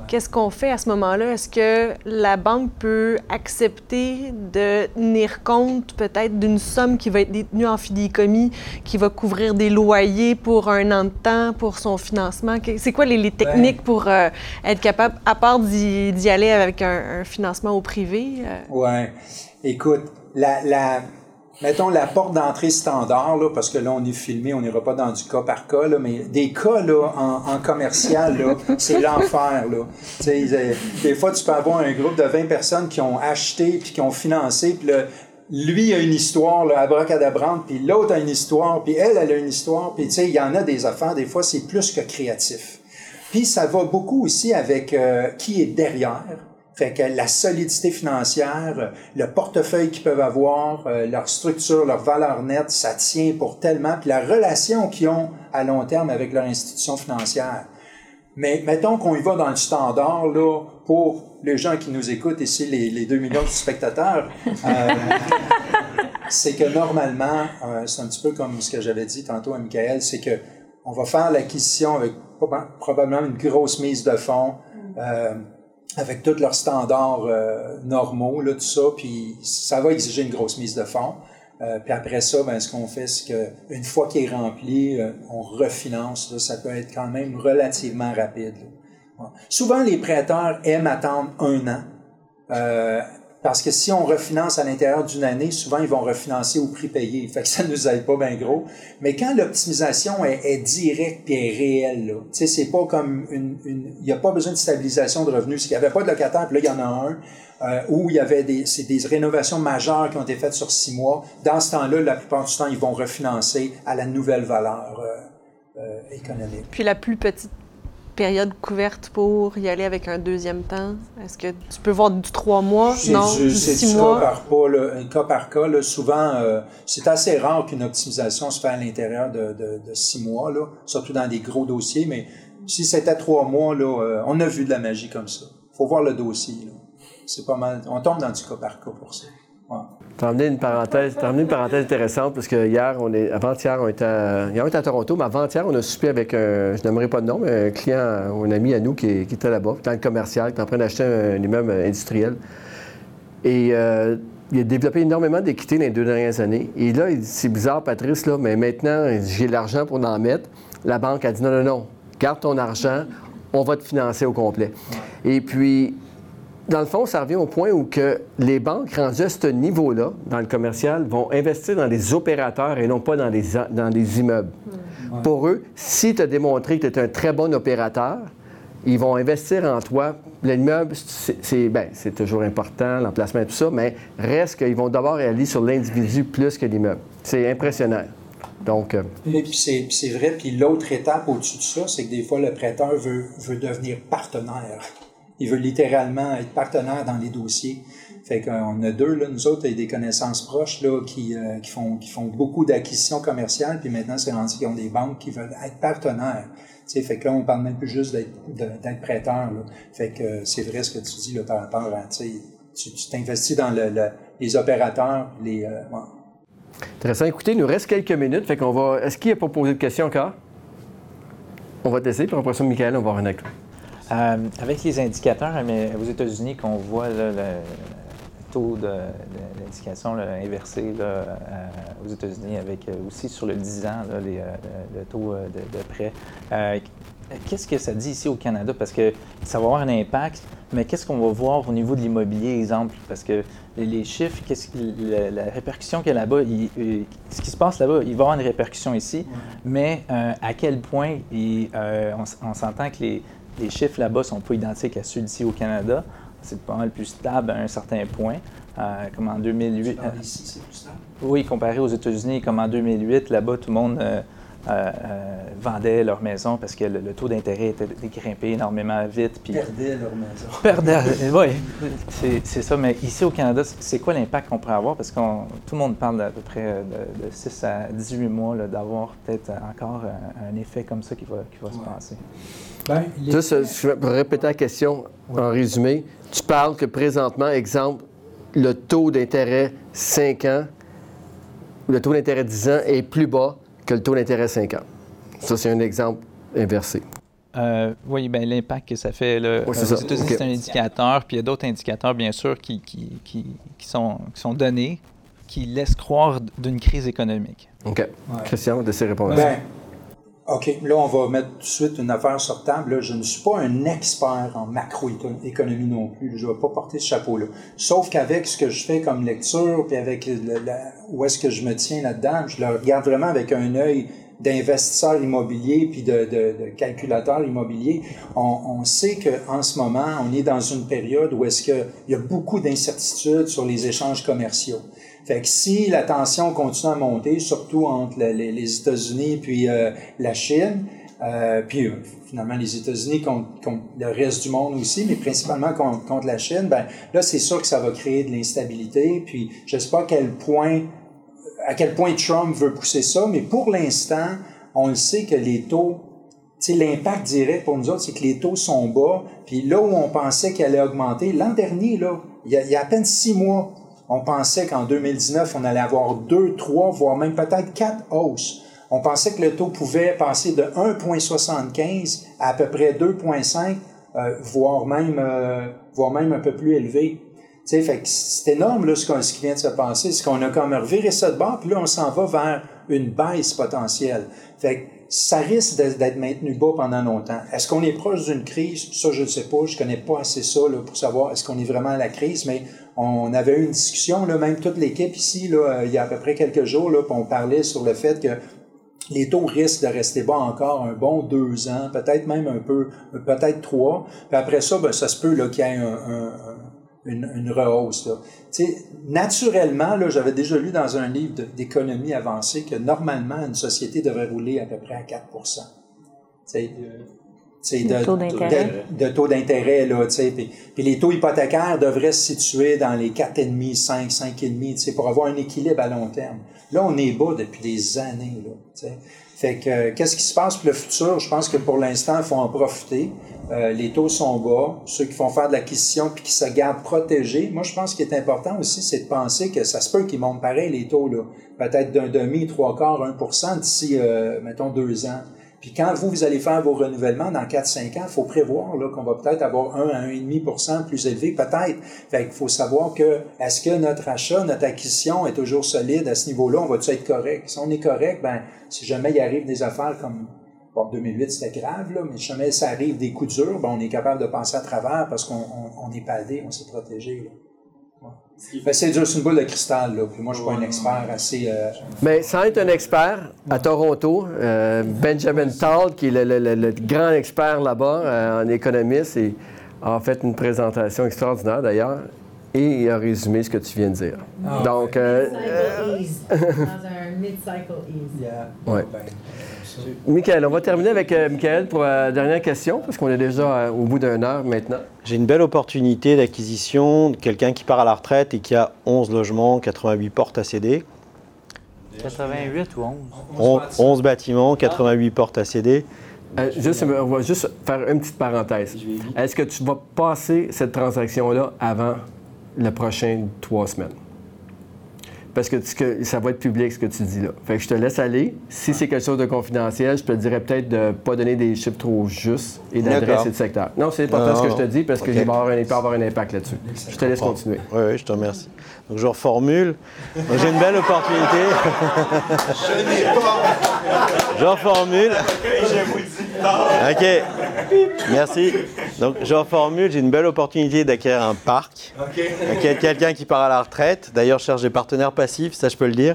Qu'est-ce qu'on fait à ce moment-là? Est-ce que la banque peut accepter de tenir compte peut-être d'une somme qui va être détenue en fidéicommis, qui va couvrir des loyers pour un an de temps pour son financement? C'est quoi les, les techniques pour euh, être capable, à part d'y aller avec un, un financement au privé? euh, Ouais. Écoute, la, la, mettons la porte d'entrée standard, là, parce que là, on est filmé, on n'ira pas dans du cas par cas, là, mais des cas là, en, en commercial, là, c'est l'enfer. Là. Tu sais, euh, des fois, tu peux avoir un groupe de 20 personnes qui ont acheté puis qui ont financé, puis là, lui a une histoire, là, abracadabrante, puis l'autre a une histoire, puis elle, elle a une histoire, puis tu sais, il y en a des affaires, des fois, c'est plus que créatif. Puis ça va beaucoup aussi avec euh, qui est derrière. Fait que la solidité financière, le portefeuille qu'ils peuvent avoir, euh, leur structure, leur valeur nette, ça tient pour tellement. Puis la relation qu'ils ont à long terme avec leur institution financière. Mais mettons qu'on y va dans le standard, là, pour les gens qui nous écoutent ici, les, les 2 millions de spectateurs. euh, c'est que normalement, euh, c'est un petit peu comme ce que j'avais dit tantôt à Michael, c'est que on va faire l'acquisition avec probablement une grosse mise de fonds, euh, avec tous leurs standards euh, normaux, là, tout ça, puis ça va exiger une grosse mise de fonds. Euh, puis après ça, ben, ce qu'on fait, c'est qu'une fois qu'il est rempli, euh, on refinance. Là, ça peut être quand même relativement rapide. Là. Souvent, les prêteurs aiment attendre un an. Parce que si on refinance à l'intérieur d'une année, souvent ils vont refinancer au prix payé. Ça ne nous aide pas bien gros. Mais quand l'optimisation est, directe et réelle, tu sais, c'est pas comme une, il n'y a pas besoin de stabilisation de revenus. S'il n'y avait pas de locataire, puis là, il y en a un, euh, où il y avait des, des rénovations majeures qui ont été faites sur six mois. Dans ce temps-là, la plupart du temps, ils vont refinancer à la nouvelle valeur euh, euh, économique. Puis la plus petite période couverte pour y aller avec un deuxième temps? Est-ce que tu peux voir du trois mois? Non, du six mois? Cas par, pas, là, cas par cas. Là, souvent, euh, c'est assez rare qu'une optimisation se fait à l'intérieur de, de, de, six mois, là, surtout dans des gros dossiers. Mais si c'était trois mois, là, euh, on a vu de la magie comme ça. faut voir le dossier. Là. C'est pas mal. On tombe dans du cas par cas pour ça. Ouais. Tu as amené une parenthèse, as amené une parenthèse intéressante parce que hier, on est, avant-hier, on était à, hier, on était à Toronto, mais avant-hier, on a soupé avec un, je n'aimerais pas de nom, mais un client un ami à nous qui, était là-bas, dans le commercial, qui est en train d'acheter un, un immeuble industriel. Et euh, il a développé énormément d'équité dans les deux dernières années. Et là, il dit, c'est bizarre, Patrice, là, mais maintenant, j'ai l'argent pour en mettre. La banque a dit non, non, non, garde ton argent, on va te financer au complet. Et puis, dans le fond, ça revient au point où que les banques rendues à ce niveau-là, dans le commercial, vont investir dans des opérateurs et non pas dans des, dans des immeubles. Mmh. Pour eux, si tu as démontré que tu es un très bon opérateur, ils vont investir en toi. L'immeuble, c'est ben, toujours important, l'emplacement et tout ça, mais reste qu'ils vont d'abord aller sur l'individu plus que l'immeuble. C'est impressionnant. Donc, euh... Et puis c'est vrai. Puis l'autre étape au-dessus de ça, c'est que des fois, le prêteur veut, veut devenir partenaire. Il veut littéralement être partenaire dans les dossiers. Fait qu'on a deux, là, nous autres, et des connaissances proches là, qui, euh, qui, font, qui font beaucoup d'acquisitions commerciales, puis maintenant, c'est rendu qu'ils ont des banques qui veulent être partenaires. T'sais, fait que là, on parle même plus juste d'être prêteur. Fait que euh, c'est vrai ce que tu dis là, par rapport à, tu t'investis dans le, le, les opérateurs, les... Euh. Intéressant. Écoutez, il nous reste quelques minutes, fait qu'on va... Est-ce qu'il a pas posé de questions encore? On va tester, puis après ça, Michael, on va avoir un acte. Euh, avec les indicateurs mais aux États-Unis qu'on voit là, le taux d'indication inversé là, euh, aux États-Unis avec euh, aussi sur le 10 ans là, les, le taux de, de prêt. Euh, qu'est-ce que ça dit ici au Canada? Parce que ça va avoir un impact, mais qu'est-ce qu'on va voir au niveau de l'immobilier, exemple? Parce que les chiffres, qu'est-ce la, la, répercussion qu'il y a là-bas, ce qui se passe là-bas, il va y avoir une répercussion ici, mais à quel point il, on, on s'entend que les, les chiffres là-bas sont pas identiques à ceux d'ici au Canada. C'est pas mal plus stable à un certain point. Euh, comme en 2008. Euh, ici, c'est plus stable? Oui, comparé aux États-Unis, comme en 2008, là-bas, tout le monde euh, vendait leur maison parce que le, le taux d'intérêt était grimpé énormément vite. Puis perdaient leur maison. Perdaient, oui, c'est ça. Mais ici au Canada, c'est quoi l'impact qu'on pourrait avoir? Parce que tout le monde parle d'à peu près de, de, 6 à 18 mois d'avoir peut-être encore un, un, effet comme ça qui va, qui va ouais. se passer. Juste, je vais répéter la question ouais. en résumé. Tu parles que présentement, exemple, le taux d'intérêt 5 ans, le taux d'intérêt 10 ans est plus bas que le taux d'intérêt 5 ans. Ça, c'est un exemple inversé. Euh, oui, bien, l'impact que ça fait. Là, oui, aux États-Unis, okay. c'est un indicateur, puis il y a d'autres indicateurs, bien sûr, qui, qui, qui, qui, sont, qui sont donnés, qui laissent croire d'une crise économique. OK. Ouais. Christian, de ces répondre ben, OK, là, on va mettre tout de suite une affaire sur table. Là, je ne suis pas un expert en macroéconomie non plus. Je ne vais pas porter ce chapeau-là. Sauf qu'avec ce que je fais comme lecture, puis avec où est-ce que je me tiens là-dedans, je le regarde vraiment avec un œil d'investisseur immobilier puis de, de, de calculateur immobilier, on, on sait qu'en ce moment, on est dans une période où est-ce qu'il y a beaucoup d'incertitudes sur les échanges commerciaux. Fait que si la tension continue à monter, surtout entre le, les, États-Unis puis euh, la Chine, euh, puis euh, finalement les États-Unis contre, le reste du monde aussi, mais principalement contre, la Chine, ben là c'est sûr que ça va créer de l'instabilité. Puis je sais pas à quel point Trump veut pousser ça, mais pour l'instant, on le sait que les taux, l'impact direct pour nous autres, c'est que les taux sont bas. Puis là où on pensait qu'elle allait augmenter, l'an dernier, là, il y a à peine six mois, on pensait qu'en 2019, on allait avoir deux, trois, voire même peut-être quatre hausses. On pensait que le taux pouvait passer de 1,75 à à peu près 2,5, euh, voire, même, euh, voire même un peu plus élevé. Tu sais, c'est énorme là, ce, ce, qui vient de se passer. C'est qu'on a comme reviré ça de bord, puis là, on s'en va vers une baisse potentielle. Fait ça risque d'être maintenu bas pendant longtemps. Est-ce qu'on est proche d'une crise? Ça, je ne sais pas. Je ne connais pas assez ça pour savoir est-ce qu'on est vraiment à la crise, mais on avait eu une discussion, là, même toute l'équipe ici, là, il y a à peu près quelques jours, là, on parlait sur le fait que les taux risquent de rester bas encore un bon deux ans, peut-être même un peu, peut-être trois. Puis après ça, ben, ça se peut qu'il y ait une, une, rehausse. Là. naturellement, là, j'avais déjà lu dans un livre d'économie avancée que normalement, une société devrait rouler à peu près à 4 de, taux d'intérêt. De, taux d'intérêt, là, puis, puis les taux hypothécaires devraient se situer dans les 4,5, 5, 5,5, pour avoir un équilibre à long terme. Là, on est bas depuis des années, là, Fait que, qu'est-ce qui se passe pour le futur? Je pense que pour l'instant, il faut en profiter. Euh, les taux sont bas. Ceux qui font faire de l'acquisition puis qui se gardent protégés. Moi, je pense qu'il est important aussi, c'est de penser que ça se peut qu'ils montent pareil, les taux, là. Peut-être d'un demi, trois quarts, 1% d'ici, euh, mettons, deux ans. Puis quand vous, vous allez faire vos renouvellements dans 4-5 ans, il faut prévoir là, qu'on va peut-être avoir 1 à 1,5% plus élevé, peut-être. Fait qu'il faut savoir que est-ce que notre achat, notre acquisition est toujours solide à ce niveau-là, on va-tu être correct? Si on est correct, ben si jamais il arrive des affaires comme bon, 2008, c'était grave, là, mais si jamais ça arrive des coups durs, ben, on est capable de passer à travers parce qu'on on, est padé, on s'est protégé. Là. Ben, c'est juste une boule de cristal, là. Puis moi, je ne suis pas un expert assez. Euh, Mais sans être un expert, à Toronto, euh, Benjamin Tall, qui est le, grand expert là-bas euh, en économiste, a fait une présentation extraordinaire d'ailleurs. Et il a résumé ce que tu viens de dire. Ah, Donc. dans un mid-cycle ease. Yeah. Ouais. Michael, on va terminer avec euh, Michael pour la dernière question, parce qu'on est déjà euh, au bout d'une heure maintenant. J'ai une belle opportunité d'acquisition de quelqu'un qui part à la retraite et qui a 11 logements, 88 portes à céder. 88 ou 11 11, bâtiments, 88 portes à céder. Euh, juste, on va juste faire une petite parenthèse. Est-ce que tu vas passer cette transaction-là avant les prochaines trois semaines? Parce que, ça va être public ce que tu dis là. Fait que je te laisse aller. Si c'est quelque chose de confidentiel, je te dirais peut-être de ne pas donner des chiffres trop justes et d'adresse et de secteur. Non, c'est important ce que je te dis parce que okay. avoir peut avoir un impact là-dessus. Je te laisse continuer. Oui, oui, je te remercie. Donc je reformule. J'ai une belle opportunité. je n'ai pas. Je reformule. Je vous dis. OK. Merci. Donc je reformule. J'ai une belle opportunité d'acquérir un parc. OK. Quelqu'un qui part à la retraite. D'ailleurs, je cherche des partenaires passifs, ça je peux le dire,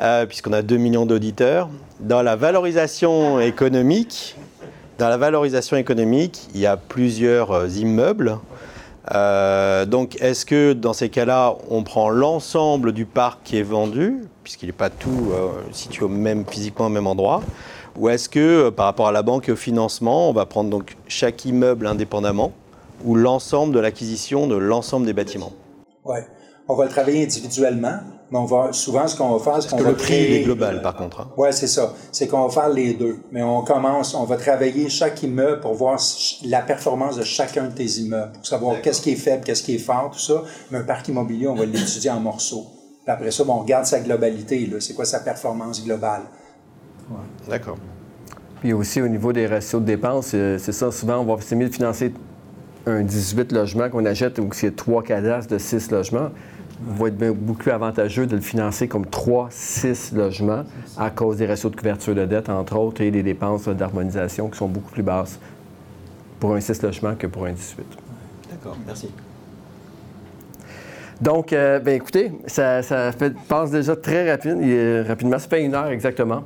euh, puisqu'on a 2 millions d'auditeurs. Dans la valorisation économique, dans la valorisation économique, il y a plusieurs euh, immeubles euh, donc, est-ce que dans ces cas-là, on prend l'ensemble du parc qui est vendu, puisqu'il n'est pas tout euh, situé au même, physiquement au même endroit, ou est-ce que euh, par rapport à la banque et au financement, on va prendre donc chaque immeuble indépendamment, ou l'ensemble de l'acquisition de l'ensemble des bâtiments? Ouais, on va le travailler individuellement. Mais on va, souvent, ce qu'on va faire, c'est qu'on va le prix est global, par contre. Hein? Oui, c'est ça. C'est qu'on va faire les deux. Mais on commence, on va travailler chaque immeuble pour voir la performance de chacun de tes immeubles, pour savoir qu'est-ce qui est faible, qu'est-ce qui est fort, tout ça. Mais un parc immobilier, on va l'étudier en morceaux. Puis après ça, on regarde sa globalité. C'est quoi sa performance globale? D'accord. Puis aussi, au niveau des ratios de dépenses, euh, c'est ça, souvent, on va essayer de financer un 18 logements qu'on achète ou c'est trois cadastres de 6 logements va être beaucoup plus avantageux de le financer comme 3, 6 logements à cause des ratios de couverture de dette, entre autres, et des dépenses d'harmonisation qui sont beaucoup plus basses pour un 6 logements que pour un 18. D'accord, merci. Donc, euh, ben écoutez, ça, passe déjà très rapide, rapidement. Ça fait une heure exactement.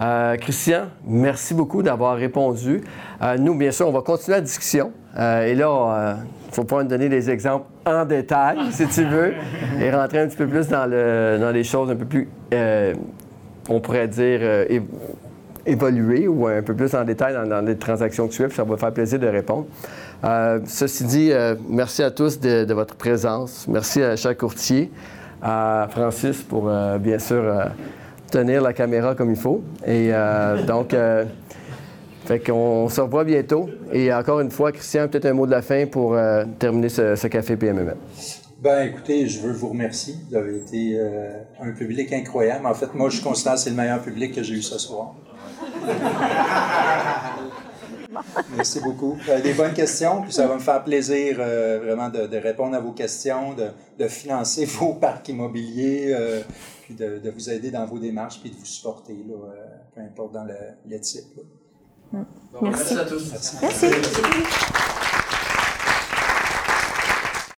Euh, Christian, merci beaucoup d'avoir répondu. Euh, nous, bien sûr, on va continuer la discussion. et là, il ne faut pas nous donner des exemples en détail, si tu veux, et rentrer un petit peu plus dans, le, dans les choses un peu plus, on pourrait dire, évoluées ou un peu plus en détail dans, les transactions qui suivent. Ça va faire plaisir de répondre. Euh, ceci dit, euh, merci à tous de, votre présence. Merci à chaque courtier, à Francis pour euh, bien sûr tenir la caméra comme il faut. Et donc, fait qu'on se revoit bientôt. Et encore une fois, Christian, peut-être un mot de la fin pour terminer ce, café PMM. Ben, écoutez, je veux vous remercier. Vous avez été un public incroyable. En fait, moi, je constate que c'est le meilleur public que j'ai eu ce soir. Merci beaucoup. Avez des bonnes questions, puis ça va me faire plaisir euh, vraiment de, de répondre à vos questions, de, de financer vos parcs immobiliers, euh, puis de, de vous aider dans vos démarches, puis de vous supporter, là, euh, peu importe dans le, le type. là. Merci. Merci à tous. Merci. Merci.